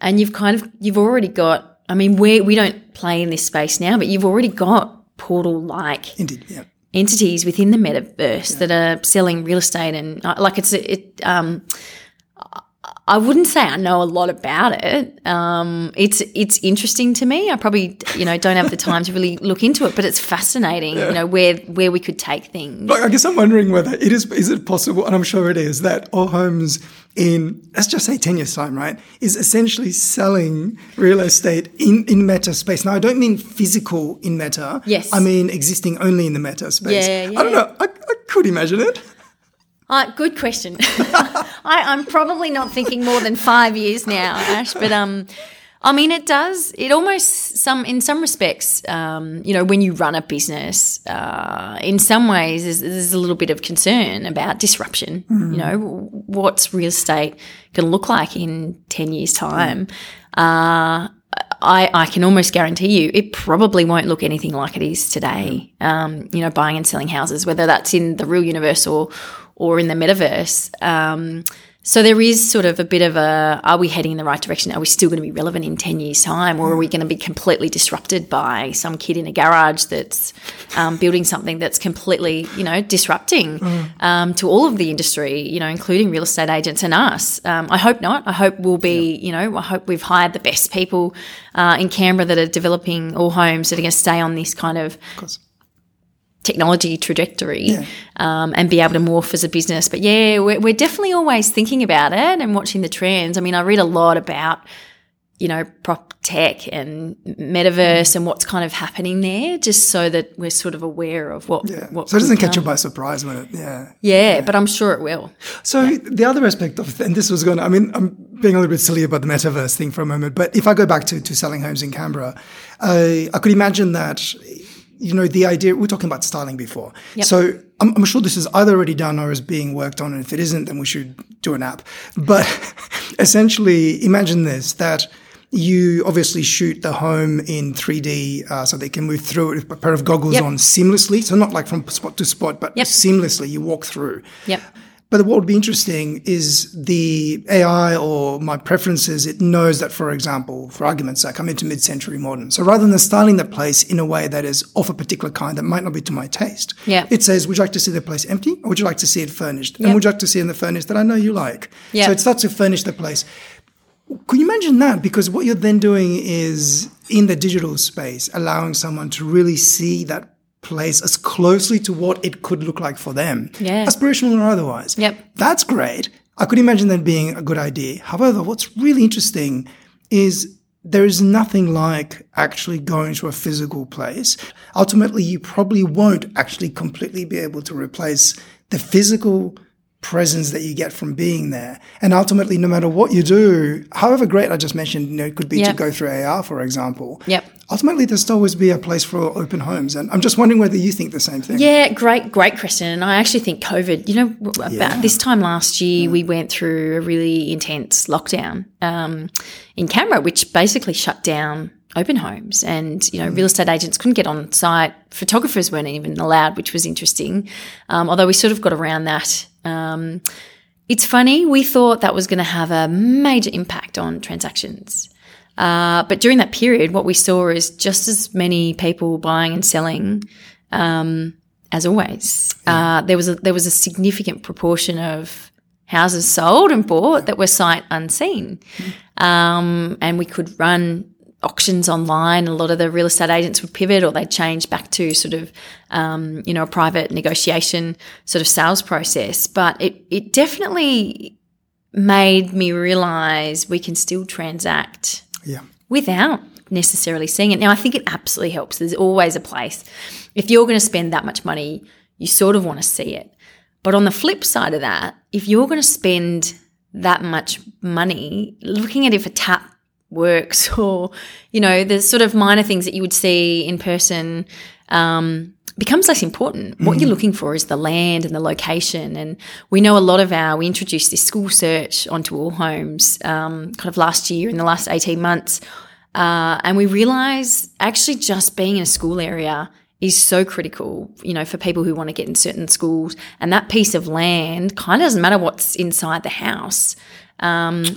B: and you've kind of you've already got. I mean, we we don't play in this space now, but you've already got portal like
A: Indeed, yeah.
B: entities within the metaverse that are selling real estate and uh, like it's it. Um, I wouldn't say I know a lot about it. Um, it's it's interesting to me. I probably you know don't have the time to really look into it, but it's fascinating. You know where where we could take things.
A: Like, I guess I'm wondering whether it is is it possible, and I'm sure it is, that Allhomes in let's just say ten years time, right, is essentially selling real estate in in meta space. Now, I don't mean physical in meta.
B: Yes.
A: I mean existing only in the meta space.
B: Yeah, yeah.
A: I don't know. I, I could imagine it.
B: Uh, good question. I, I'm probably not thinking more than five years now, Ash. But um, I mean, it does. It almost some in some respects, um, you know, when you run a business, uh, in some ways, there's, there's a little bit of concern about disruption. You know, what's real estate going to look like in ten years' time? Uh, I, I can almost guarantee you it probably won't look anything like it is today. Um, you know, buying and selling houses, whether that's in the real universe or or in the metaverse. Um, so there is sort of a bit of a are we heading in the right direction? Are we still going to be relevant in 10 years' time? Or are we going to be completely disrupted by some kid in a garage that's um, building something that's completely, you know, disrupting um, to all of the industry, you know, including real estate agents and us? Um, I hope not. I hope we'll be, you know, I hope we've hired the best people uh, in Canberra that are developing Allhomes that are going to stay on this kind of
A: Of.
B: Technology trajectory um, and be able to morph as a business. But yeah, we're, we're definitely always thinking about it and watching the trends. I mean, I read a lot about, you know, prop tech and metaverse and what's kind of happening there, just so that we're sort of aware of what.
A: Yeah.
B: what
A: so it doesn't catch you by surprise when it. Yeah.
B: Yeah, but I'm sure it will.
A: So the other aspect of, and this was going, to I mean, I'm being a little bit silly about the metaverse thing for a moment, but if I go back to, to selling homes in Canberra, I I could imagine that, you know, the idea, we're talking about styling before.
B: Yep.
A: So I'm, I'm sure this is either already done or is being worked on. And if it isn't, then we should do an app. But essentially, imagine this, that you obviously shoot the home in 3D uh, so they can move through it with a pair of goggles
B: Yep.
A: on seamlessly. So not like from spot to spot, but
B: Yep.
A: seamlessly you walk through.
B: Yep.
A: But what would be interesting is the AI or my preferences. It knows that, for example, for argument's sake, I'm into mid-century modern. So rather than styling the place in a way that is of a particular kind that might not be to my taste,
B: Yeah.
A: it says, "Would you like to see the place empty, or would you like to see it furnished? And would you like to see in the furnished that I know you like?" So it starts to furnish the place. Could you imagine that? Because what you're then doing is in the digital space, allowing someone to really see that place as closely to what it could look like for them,
B: Yeah.
A: aspirational or otherwise.
B: Yep.
A: That's great. I could imagine that being a good idea. However, what's really interesting is there is nothing like actually going to a physical place. Ultimately, you probably won't actually completely be able to replace the physical presence that you get from being there. And ultimately, no matter what you do, however great I just mentioned, you know, it could be to go through AR, for example.
B: Yep.
A: Ultimately, there'll still always be a place for open homes. And I'm just wondering whether you think the same thing.
B: Yeah, great, great question. And I actually think COVID, you know, about
A: Yeah.
B: this time last year, we went through a really intense lockdown um, in Canberra, which basically shut down open homes. And, you know, real estate agents couldn't get on site. Photographers weren't even allowed, which was interesting. Um, although we sort of got around that. Um, it's funny, we thought that was going to have a major impact on transactions. Uh, but during that period, what we saw is just as many people buying and selling um, as always. Uh, there was a, there was a significant proportion of houses sold and bought that were sight unseen, um, and we could run auctions online. A lot of the real estate agents would pivot or they'd change back to sort of um, you know a private negotiation sort of sales process. But it it definitely made me realize we can still transact
A: Yeah.
B: without necessarily seeing it. Now, I think it absolutely helps. There's always a place. If you're going to spend that much money, you sort of want to see it. But on the flip side of that, if you're going to spend that much money looking at if a tap works or, you know, the sort of minor things that you would see in person, um, becomes less important. What you're looking for is the land and the location. And we know a lot of our, we introduced this school search onto Allhomes um, kind of last year, in the last 18 months. Uh, and we realize actually just being in a school area is so critical, you know, for people who want to get in certain schools. And that piece of land kind of doesn't matter what's inside the house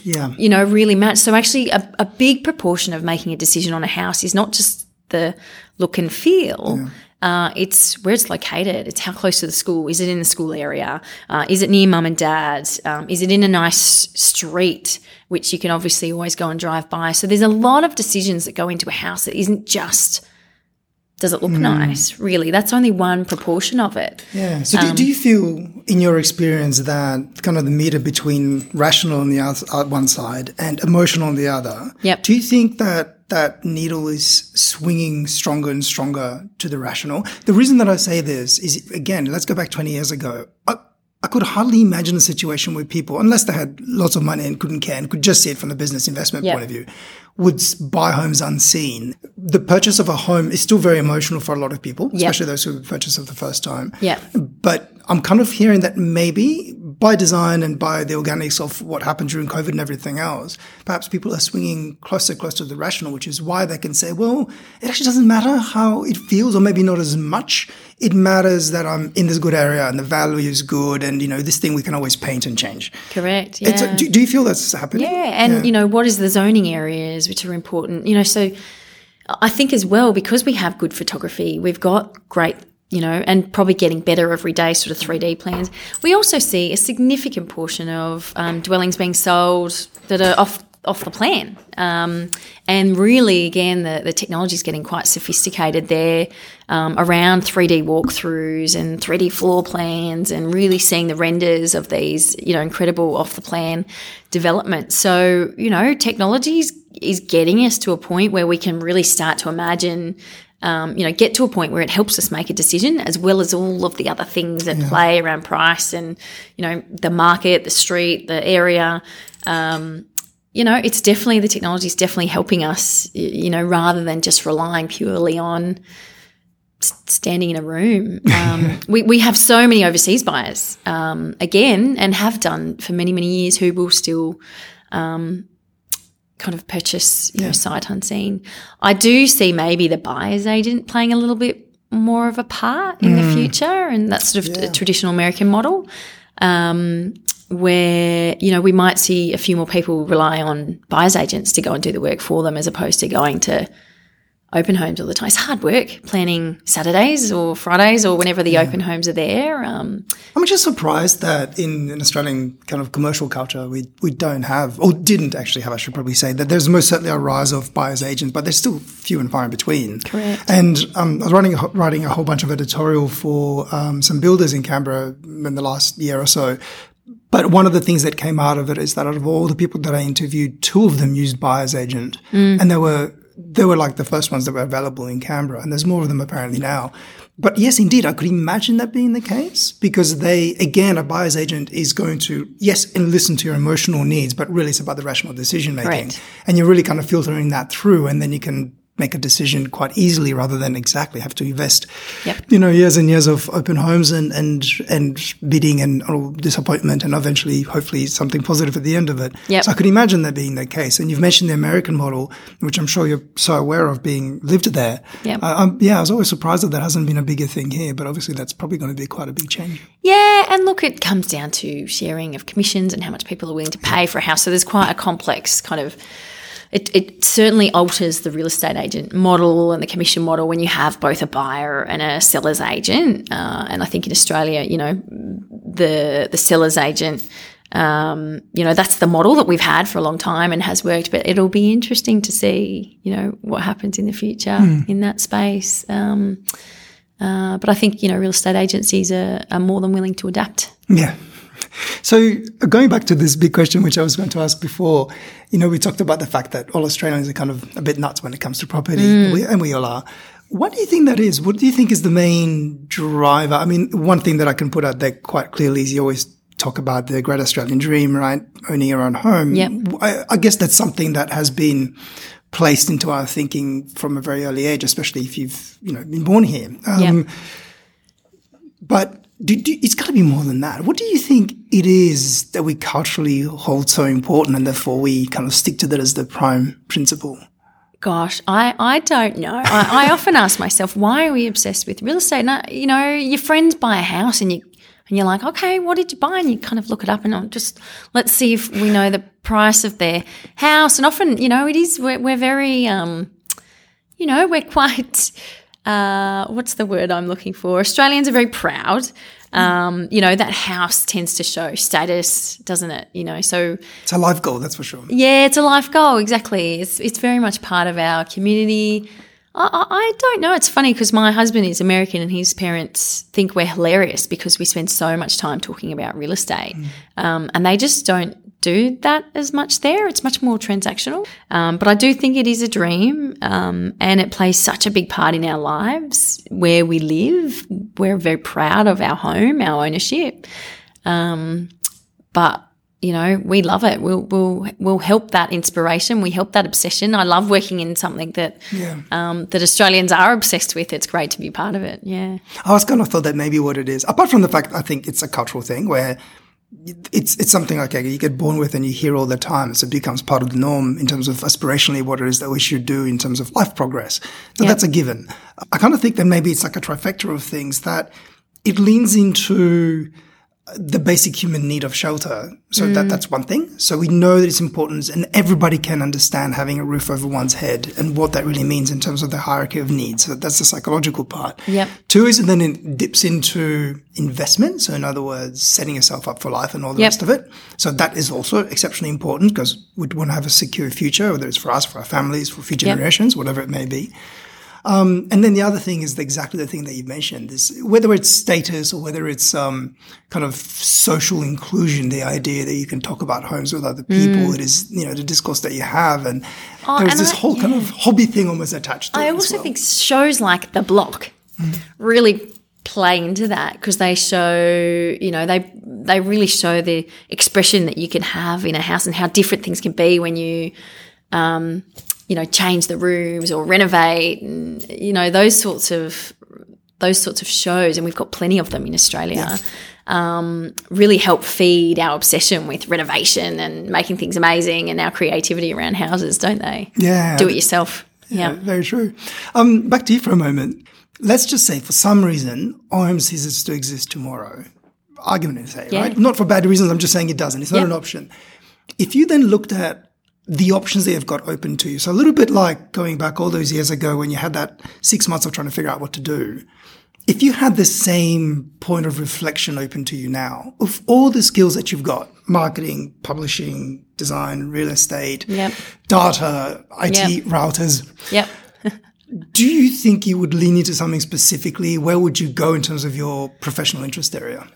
A: Yeah.
B: you know, really matters. So actually, a, a big proportion of making a decision on a house is not just the look and feel. Uh, it's where it's located. It's how close to the school. Is it in the school area? Uh, is it near mum and dad? Um, is it in a nice street, which you can obviously always go and drive by? So there's a lot of decisions that go into a house that isn't just does it look nice. Really, that's only one proportion of it.
A: Yeah. So,
B: Um,
A: do, do you feel, in your experience, that kind of the meter between rational on the other, uh, one side and emotional on the other?
B: Yep.
A: Do you think that that needle is swinging stronger and stronger to the rational? The reason that I say this is, again, let's go back 20 years ago. I, I could hardly imagine a situation where people, unless they had lots of money and couldn't care and could just see it from the business investment
B: Yep.
A: point of view, would buy homes unseen. The purchase of a home is still very emotional for a lot of people, especially those who purchase it for the first time.
B: Yep.
A: But I'm kind of hearing that maybe by design and by the organics of what happened during COVID and everything else, perhaps people are swinging closer, closer to the rational, which is why they can say, well, it actually doesn't matter how it feels, or maybe not as much. It matters that I'm in this good area and the value is good, and you know this thing we can always paint and change.
B: Correct. Yeah.
A: do, do you feel that's happening?
B: Yeah, and you know what is the zoning areas which are important. You know, so I think as well because we have good photography, we've got great, you know, and probably getting better every day, sort of three D plans. We also see a significant portion of um, dwellings being sold that are off off the plan. Um, and really, again, the, the technology is getting quite sophisticated there um, around 3D walkthroughs and 3D floor plans and really seeing the renders of these, you know, incredible off the plan developments. So, you know, technology is getting us to a point where we can really start to imagine. Um, you know, get to a point where it helps us make a decision, as well as all of the other things at play around price and, you know, the market, the street, the area. Um, you know, it's definitely the technology is definitely helping us, you know, rather than just relying purely on standing in a room. Um, we, we have so many overseas buyers, um, again, and have done for many, many years who will still um, kind of purchase, you know, sight unseen. I do see maybe the buyer's agent playing a little bit more of a part in the future, and that's sort of a traditional American model. um, where you know we might see a few more people rely on buyers agents to go and do the work for them as opposed to going to open homes all the time. It's hard work planning Saturdays or Fridays or whenever the yeah. open homes are there. Um,
A: I'm just surprised that in an Australian kind of commercial culture, we, we don't have, or didn't actually have, I should probably say, that there's most certainly a rise of buyers agents, but there's still few and far in between.
B: Correct.
A: And um, I was writing a, writing a whole bunch of editorial for um, some builders in Canberra in the last year or so. But one of the things that came out of it is that out of all the people that I interviewed, two of them used buyer's agent, mm. and they were they were like the first ones that were available in Canberra, and there's more of them apparently now. But yes, indeed, I could imagine that being the case because they, again, a buyer's agent is going to, yes, and listen to your emotional needs, but really it's about the rational decision making. Right. And you're really kind of filtering that through, and then you can make a decision quite easily rather than exactly have to invest,
B: yep.
A: you know, years and years of open homes and, and, and bidding and disappointment and eventually, hopefully something positive at the end of it.
B: Yep.
A: So I could imagine that being the case. And you've mentioned the American model, which I'm sure you're so aware of being lived there.
B: Yep.
A: Uh, yeah, I was always surprised that that hasn't been a bigger thing here, but obviously that's probably going to be quite a big change.
B: Yeah. And look, it comes down to sharing of commissions and how much people are willing to pay for a house. So there's quite a complex kind of it, it certainly alters the real estate agent model and the commission model when you have both a buyer and a seller's agent. Uh, and I think in Australia, you know, the the seller's agent, um, you know, that's the model that we've had for a long time and has worked. But it'll be interesting to see, you know, what happens in the future mm. in that space. Um, uh, but I think you know, real estate agencies are, are more than willing to adapt.
A: Yeah. So going back to this big question, which I was going to ask before, you know, we talked about the fact that all Australians are kind of a bit nuts when it comes to property, mm. we, and we all are. What do you think that is? What do you think is the main driver? I mean, one thing that I can put out there quite clearly is you always talk about the great Australian dream, right? Owning your own home.
B: Yep.
A: I, I guess that's something that has been placed into our thinking from a very early age, especially if you've, you know, been born here. Um,
B: yep.
A: But do, do, it's got to be more than that. What do you think it is that we culturally hold so important and therefore we kind of stick to that as the prime principle?
B: Gosh, I, I don't know. I, I often ask myself, why are we obsessed with real estate? And I, you know, your friends buy a house and you and you're like, okay, what did you buy? And you kind of look it up and I'm just let's see if we know the price of their house. And often, you know, it is we're, we're very, um, you know, we're quite uh, what's the word I'm looking for? Australians are very proud. Um, you know, that house tends to show status, doesn't it? You know, so
A: it's a life goal, that's for sure.
B: Yeah, it's a life goal, exactly. It's it's very much part of our community. I, I don't know. It's funny because my husband is American and his parents think we're hilarious because we spend so much time talking about real estate, mm. um, and they just don't do that as much there. It's much more transactional. Um, but I do think it is a dream um, and it plays such a big part in our lives where we live. We're very proud of our home, our ownership. Um, but you know, we love it. We'll, we'll, we'll help that inspiration. We help that obsession. I love working in something that,
A: yeah.
B: um, that Australians are obsessed with. It's great to be part of it. Yeah.
A: I was kind of thought that maybe what it is, apart from the fact I think it's a cultural thing where it's it's something like you get born with and you hear all the time. So it becomes part of the norm in terms of aspirationally what it is that we should do in terms of life progress. So yep. that's a given. I kind of think that maybe it's like a trifecta of things that it leans into the basic human need of shelter. So mm. that that's one thing. So we know that it's important, and everybody can understand having a roof over one's head and what that really means in terms of the hierarchy of needs. So that's the psychological part.
B: Yep.
A: Two is, and then it dips into investment. So in other words, setting yourself up for life and all the
B: yep.
A: rest of it. So that is also exceptionally important because we want to have a secure future, whether it's for us, for our families, for future yep. generations, whatever it may be. Um, and then the other thing is exactly the thing that you mentioned is whether it's status or whether it's um, kind of social inclusion, the idea that you can talk about homes with other people. Mm. It is, you know, the discourse that you have. And oh, there's and this I, whole yeah. kind of hobby thing almost attached to
B: I
A: it.
B: I also
A: well.
B: think shows like The Block mm. really play into that because they show, you know, they they really show the expression that you can have in a house and how different things can be when you um, you know, change the rooms or renovate and, you know, those sorts of, those sorts of shows. And we've got plenty of them in Australia. Um, really help feed our obsession with renovation and making things amazing and our creativity around houses, don't they?
A: Yeah.
B: Do it yourself.
A: Yeah, yeah. very true. Um, back to you for a moment. Let's just say for some reason, OHM ceases to exist tomorrow. argument, say,
B: Yeah.
A: right? Not for bad reasons. I'm just saying it doesn't. It's not
B: Yeah.
A: an option. If you then looked at the options they have got open to you, so a little bit like going back all those years ago when you had that six months of trying to figure out what to do. If you had the same point of reflection open to you now, of all the skills that you've got, marketing, publishing, design, real estate,
B: Yep.
A: data, IT
B: Yep.
A: routers,
B: Yep.
A: do you think you would lean into something specifically? Where would you go in terms of your professional interest area?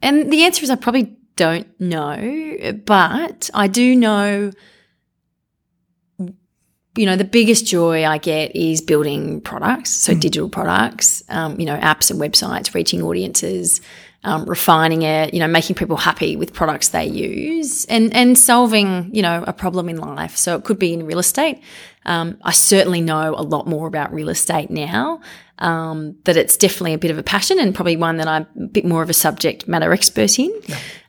B: And the answer is I probably don't know, but I do know, you know, the biggest joy I get is building products, so digital products, um, you know, apps and websites, reaching audiences, um, refining it, you know, making people happy with products they use, and and solving, you know, a problem in life. So it could be in real estate. Um, I certainly know a lot more about real estate now. Um, that it's definitely a bit of a passion and probably one that I'm a bit more of a subject matter expert in.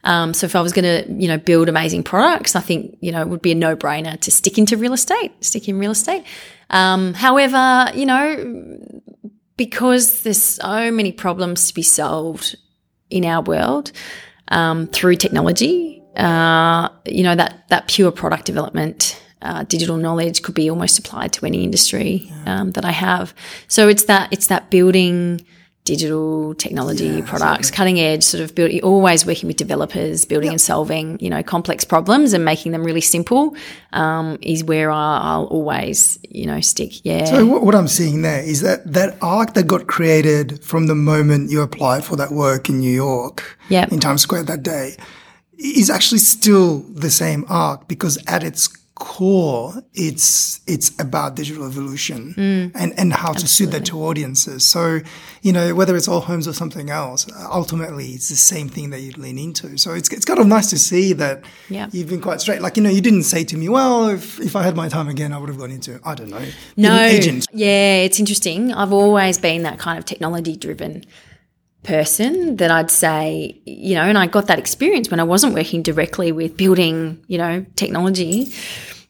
B: Um, so if I was going to, you know, build amazing products, I think, you know, it would be a no brainer to stick into real estate, stick in real estate. Um, however, you know, because there's so many problems to be solved in our world um, through technology, uh, you know, that, that pure product development uh, digital knowledge could be almost applied to any industry um, that I have. So it's that it's that building digital technology products, cutting edge, sort of building, always working with developers, building and solving, you know, complex problems and making them really simple um, is where I'll always, you know, stick. Yeah.
A: So what, what I'm seeing there is that that arc that got created from the moment you applied for that work in New York,
B: Yep.
A: in Times Square that day, is actually still the same arc because at its core, it's it's about digital evolution
B: Mm.
A: and and how to suit that to audiences. So you know whether it's Allhomes or something else, ultimately it's the same thing that you lean into. So it's it's kind of nice to see that
B: Yeah.
A: you've been quite straight. Like you know you didn't say to me, well, if if I had my time again, I would have gone into I don't know,
B: no,
A: agent.
B: yeah, it's interesting. I've always been that kind of technology driven person that I'd say, you know, and I got that experience when I wasn't working directly with building, you know, technology.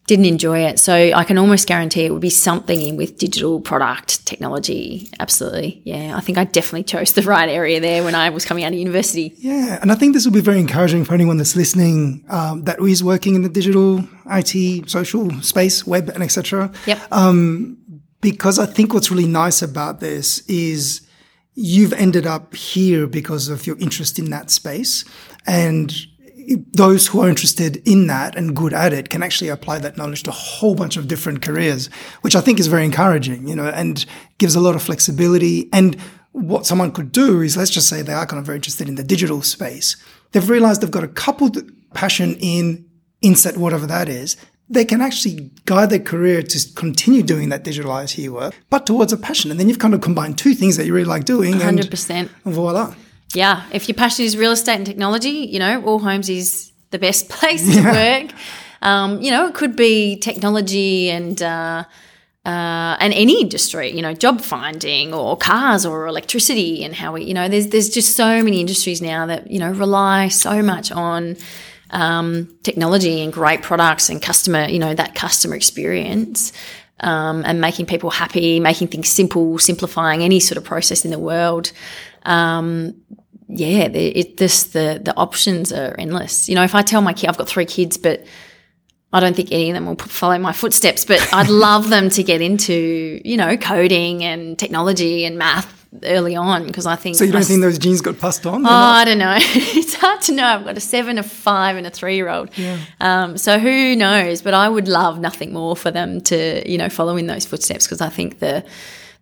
B: Didn't enjoy it. So I can almost guarantee it would be something in with digital product technology. Absolutely. Yeah. I think I definitely chose the right area there when I was coming out of university.
A: Yeah, and I think this will be very encouraging for anyone that's listening um, that is working in the digital, IT, social space, web, and etc.
B: Yep.
A: Because I think what's really nice about this is you've ended up here because of your interest in that space, and those who are interested in that and good at it can actually apply that knowledge to a whole bunch of different careers, which I think is very encouraging, you know, and gives a lot of flexibility. And what someone could do is, let's just say they are kind of very interested in the digital space. They've realized they've got a coupled passion in inset, whatever that is. They can actually guide their career to continue doing that digital IT work, but towards a passion. And then you've kind of combined two things that you really like doing. and
B: 100%.
A: Voila.
B: Yeah, if your passion is real estate and technology, you know, Allhomes is the best place to work. Um, you know, it could be technology and uh, uh, and any industry, you know, job finding or cars or electricity and how we, you know, there's there's just so many industries now that you know rely so much on um, technology and great products and customer, you know, that customer experience. Um, and making people happy, making things simple, simplifying any sort of process in the world um, yeah, it, this the the options are endless. You know, if I tell my kid, I've got three kids, but I don't think any of them will follow my footsteps. But I'd love them to get into you know coding and technology and math early on because I think.
A: So you don't think those genes got passed on?
B: Oh, I don't know. it's hard to know. I've got a seven, a five, and a three-year-old. Yeah. Um, so who knows? But I would love nothing more for them to, you know, follow in those footsteps because I think the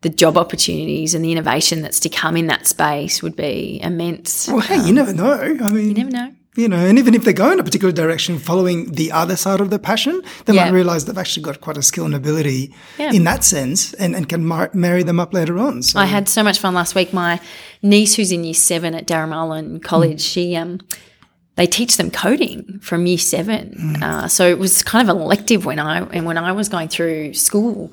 B: the job opportunities and the innovation that's to come in that space would be immense.
A: Well, hey, you never know. I mean,
B: You never know.
A: You know, and even if they go in a particular direction following the other side of the passion, they
B: Yeah.
A: might realize they've actually got quite a skill and ability
B: Yeah.
A: in that sense and, and can mar- marry them up later on. So,
B: I had so much fun last week. My niece, who's in year seven at Daramalan College, she um, they teach them coding from year seven. Uh, so it was kind of elective when I and when I was going through school.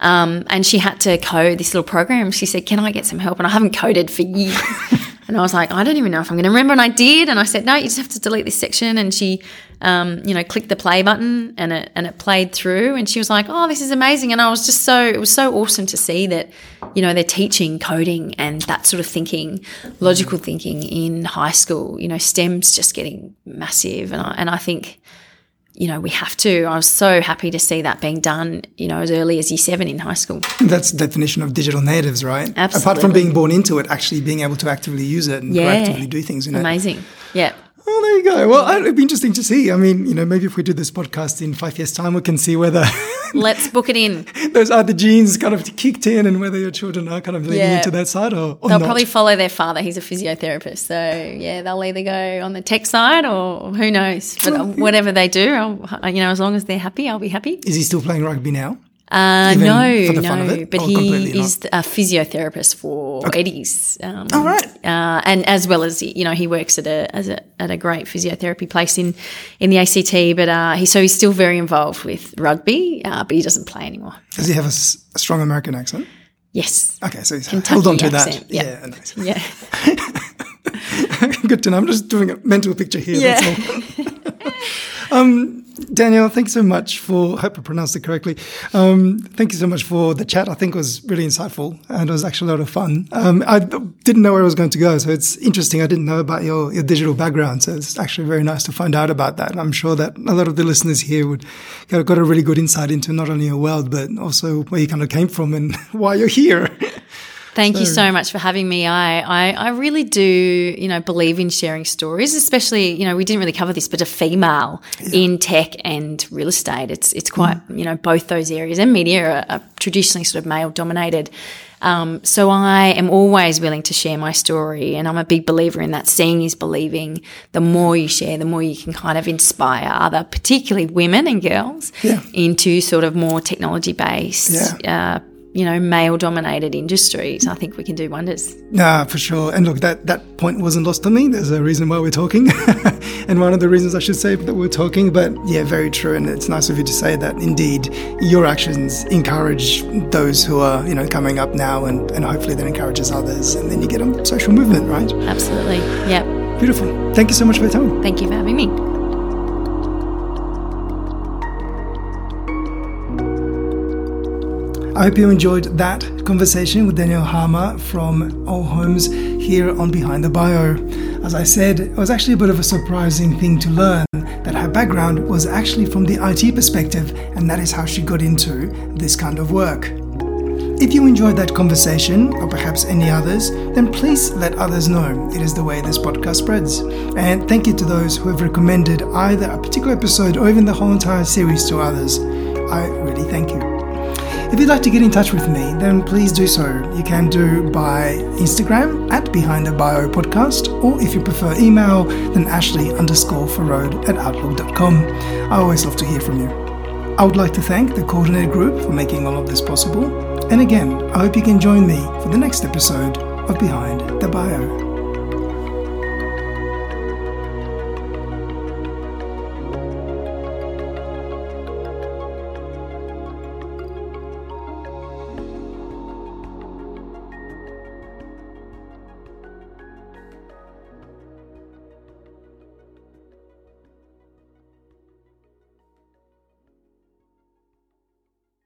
B: Um, and she had to code this little program. She said, "Can I get some help?" And I haven't coded for years. And I was like, I don't even know if I'm going to remember. And I did. And I said, no, you just have to delete this section. And she, um, you know, clicked the play button and it, and it played through. And she was like, oh, this is amazing. And I was just so, it was so awesome to see that, you know, they're teaching coding and that sort of thinking, logical thinking in high school. You know, STEM's just getting massive. And I, and I think, you know, we have to. I was so happy to see that being done, you know, as early as year seven in high school.
A: That's the definition of digital natives, right?
B: Absolutely.
A: Apart from being born into it, actually being able to actively use it and
B: Yeah.
A: proactively do things in it.
B: Amazing. Yeah.
A: Oh, there you go. Well, it'd be interesting to see. I mean, you know, maybe if we do this podcast in five years' time, we can see whether
B: Let's book it in.
A: those other genes kind of kicked in and whether your children are kind of leaning
B: Yeah.
A: into that side or, or
B: They'll
A: not.
B: probably follow their father. He's a physiotherapist. So, yeah, they'll either go on the tech side or who knows. But whatever they do, I'll, you know, as long as they're happy, I'll be happy.
A: Is he still playing rugby now?
B: Uh, no,
A: for the fun of
B: no, but he is a physiotherapist for Eddie's. Um,
A: All right.
B: uh, and as well as you know, he works at a, as a at a great physiotherapy place in in the ACT. But uh, he so he's still very involved with rugby, uh, but he doesn't play anymore.
A: Does he have a, s- a strong American accent?
B: Yes,
A: Okay, so he's
B: Kentucky
A: held on to
B: accent,
A: that.
B: yeah.
A: Yeah, nice.
B: yeah,
A: Good to know. I'm just doing a mental picture here.
B: Yeah.
A: That's all. um, Danielle, thanks so much for. I hope I pronounced it correctly. Um, thank you so much for the chat. I think it was really insightful and it was actually a lot of fun. Um, I didn't know where I was going to go, so it's interesting. I didn't know about your, your digital background, so it's actually very nice to find out about that. I'm sure that a lot of the listeners here would got, got a really good insight into not only your world but also where you kind of came from and why you're here.
B: Thank you so much for having me. I, I, I really do, you know, believe in sharing stories, especially, you know, we didn't really cover this, but a female in tech and real estate. It's it's quite, you know, both those areas and media are, are traditionally sort of male dominated. Um, so I am always willing to share my story, and I'm a big believer in that. Seeing is believing. The more you share, the more you can kind of inspire other, particularly women and girls,
A: Yeah.
B: into sort of more technology based. Uh, you know, male dominated industries, I think we can do wonders.
A: Nah, for sure. And look, that, that point wasn't lost on me. There's a reason why we're talking. and one of the reasons I should say that we're talking, but yeah, very true. And it's nice of you to say that indeed your actions encourage those who are, you know, coming up now and, and hopefully that encourages others. And then you get a social movement, right?
B: Absolutely. Yep.
A: Beautiful. Thank you so much for your time.
B: Thank you for having me.
A: I hope you enjoyed that conversation with Danielle Harmer from Allhomes here on Behind the Bio. As I said, it was actually a bit of a surprising thing to learn that her background was actually from the IT perspective, and that is how she got into this kind of work. If you enjoyed that conversation, or perhaps any others, then please let others know. It is the way this podcast spreads. And thank you to those who have recommended either a particular episode or even the whole entire series to others. I really thank you. If you'd like to get in touch with me, then please do so. You can do by Instagram at Behind the Bio Podcast, or if you prefer email, then Ashley underscore Farode at outlook.com. I always love to hear from you. I would like to thank the Coordinate Group for making all of this possible. And again, I hope you can join me for the next episode of Behind the Bio.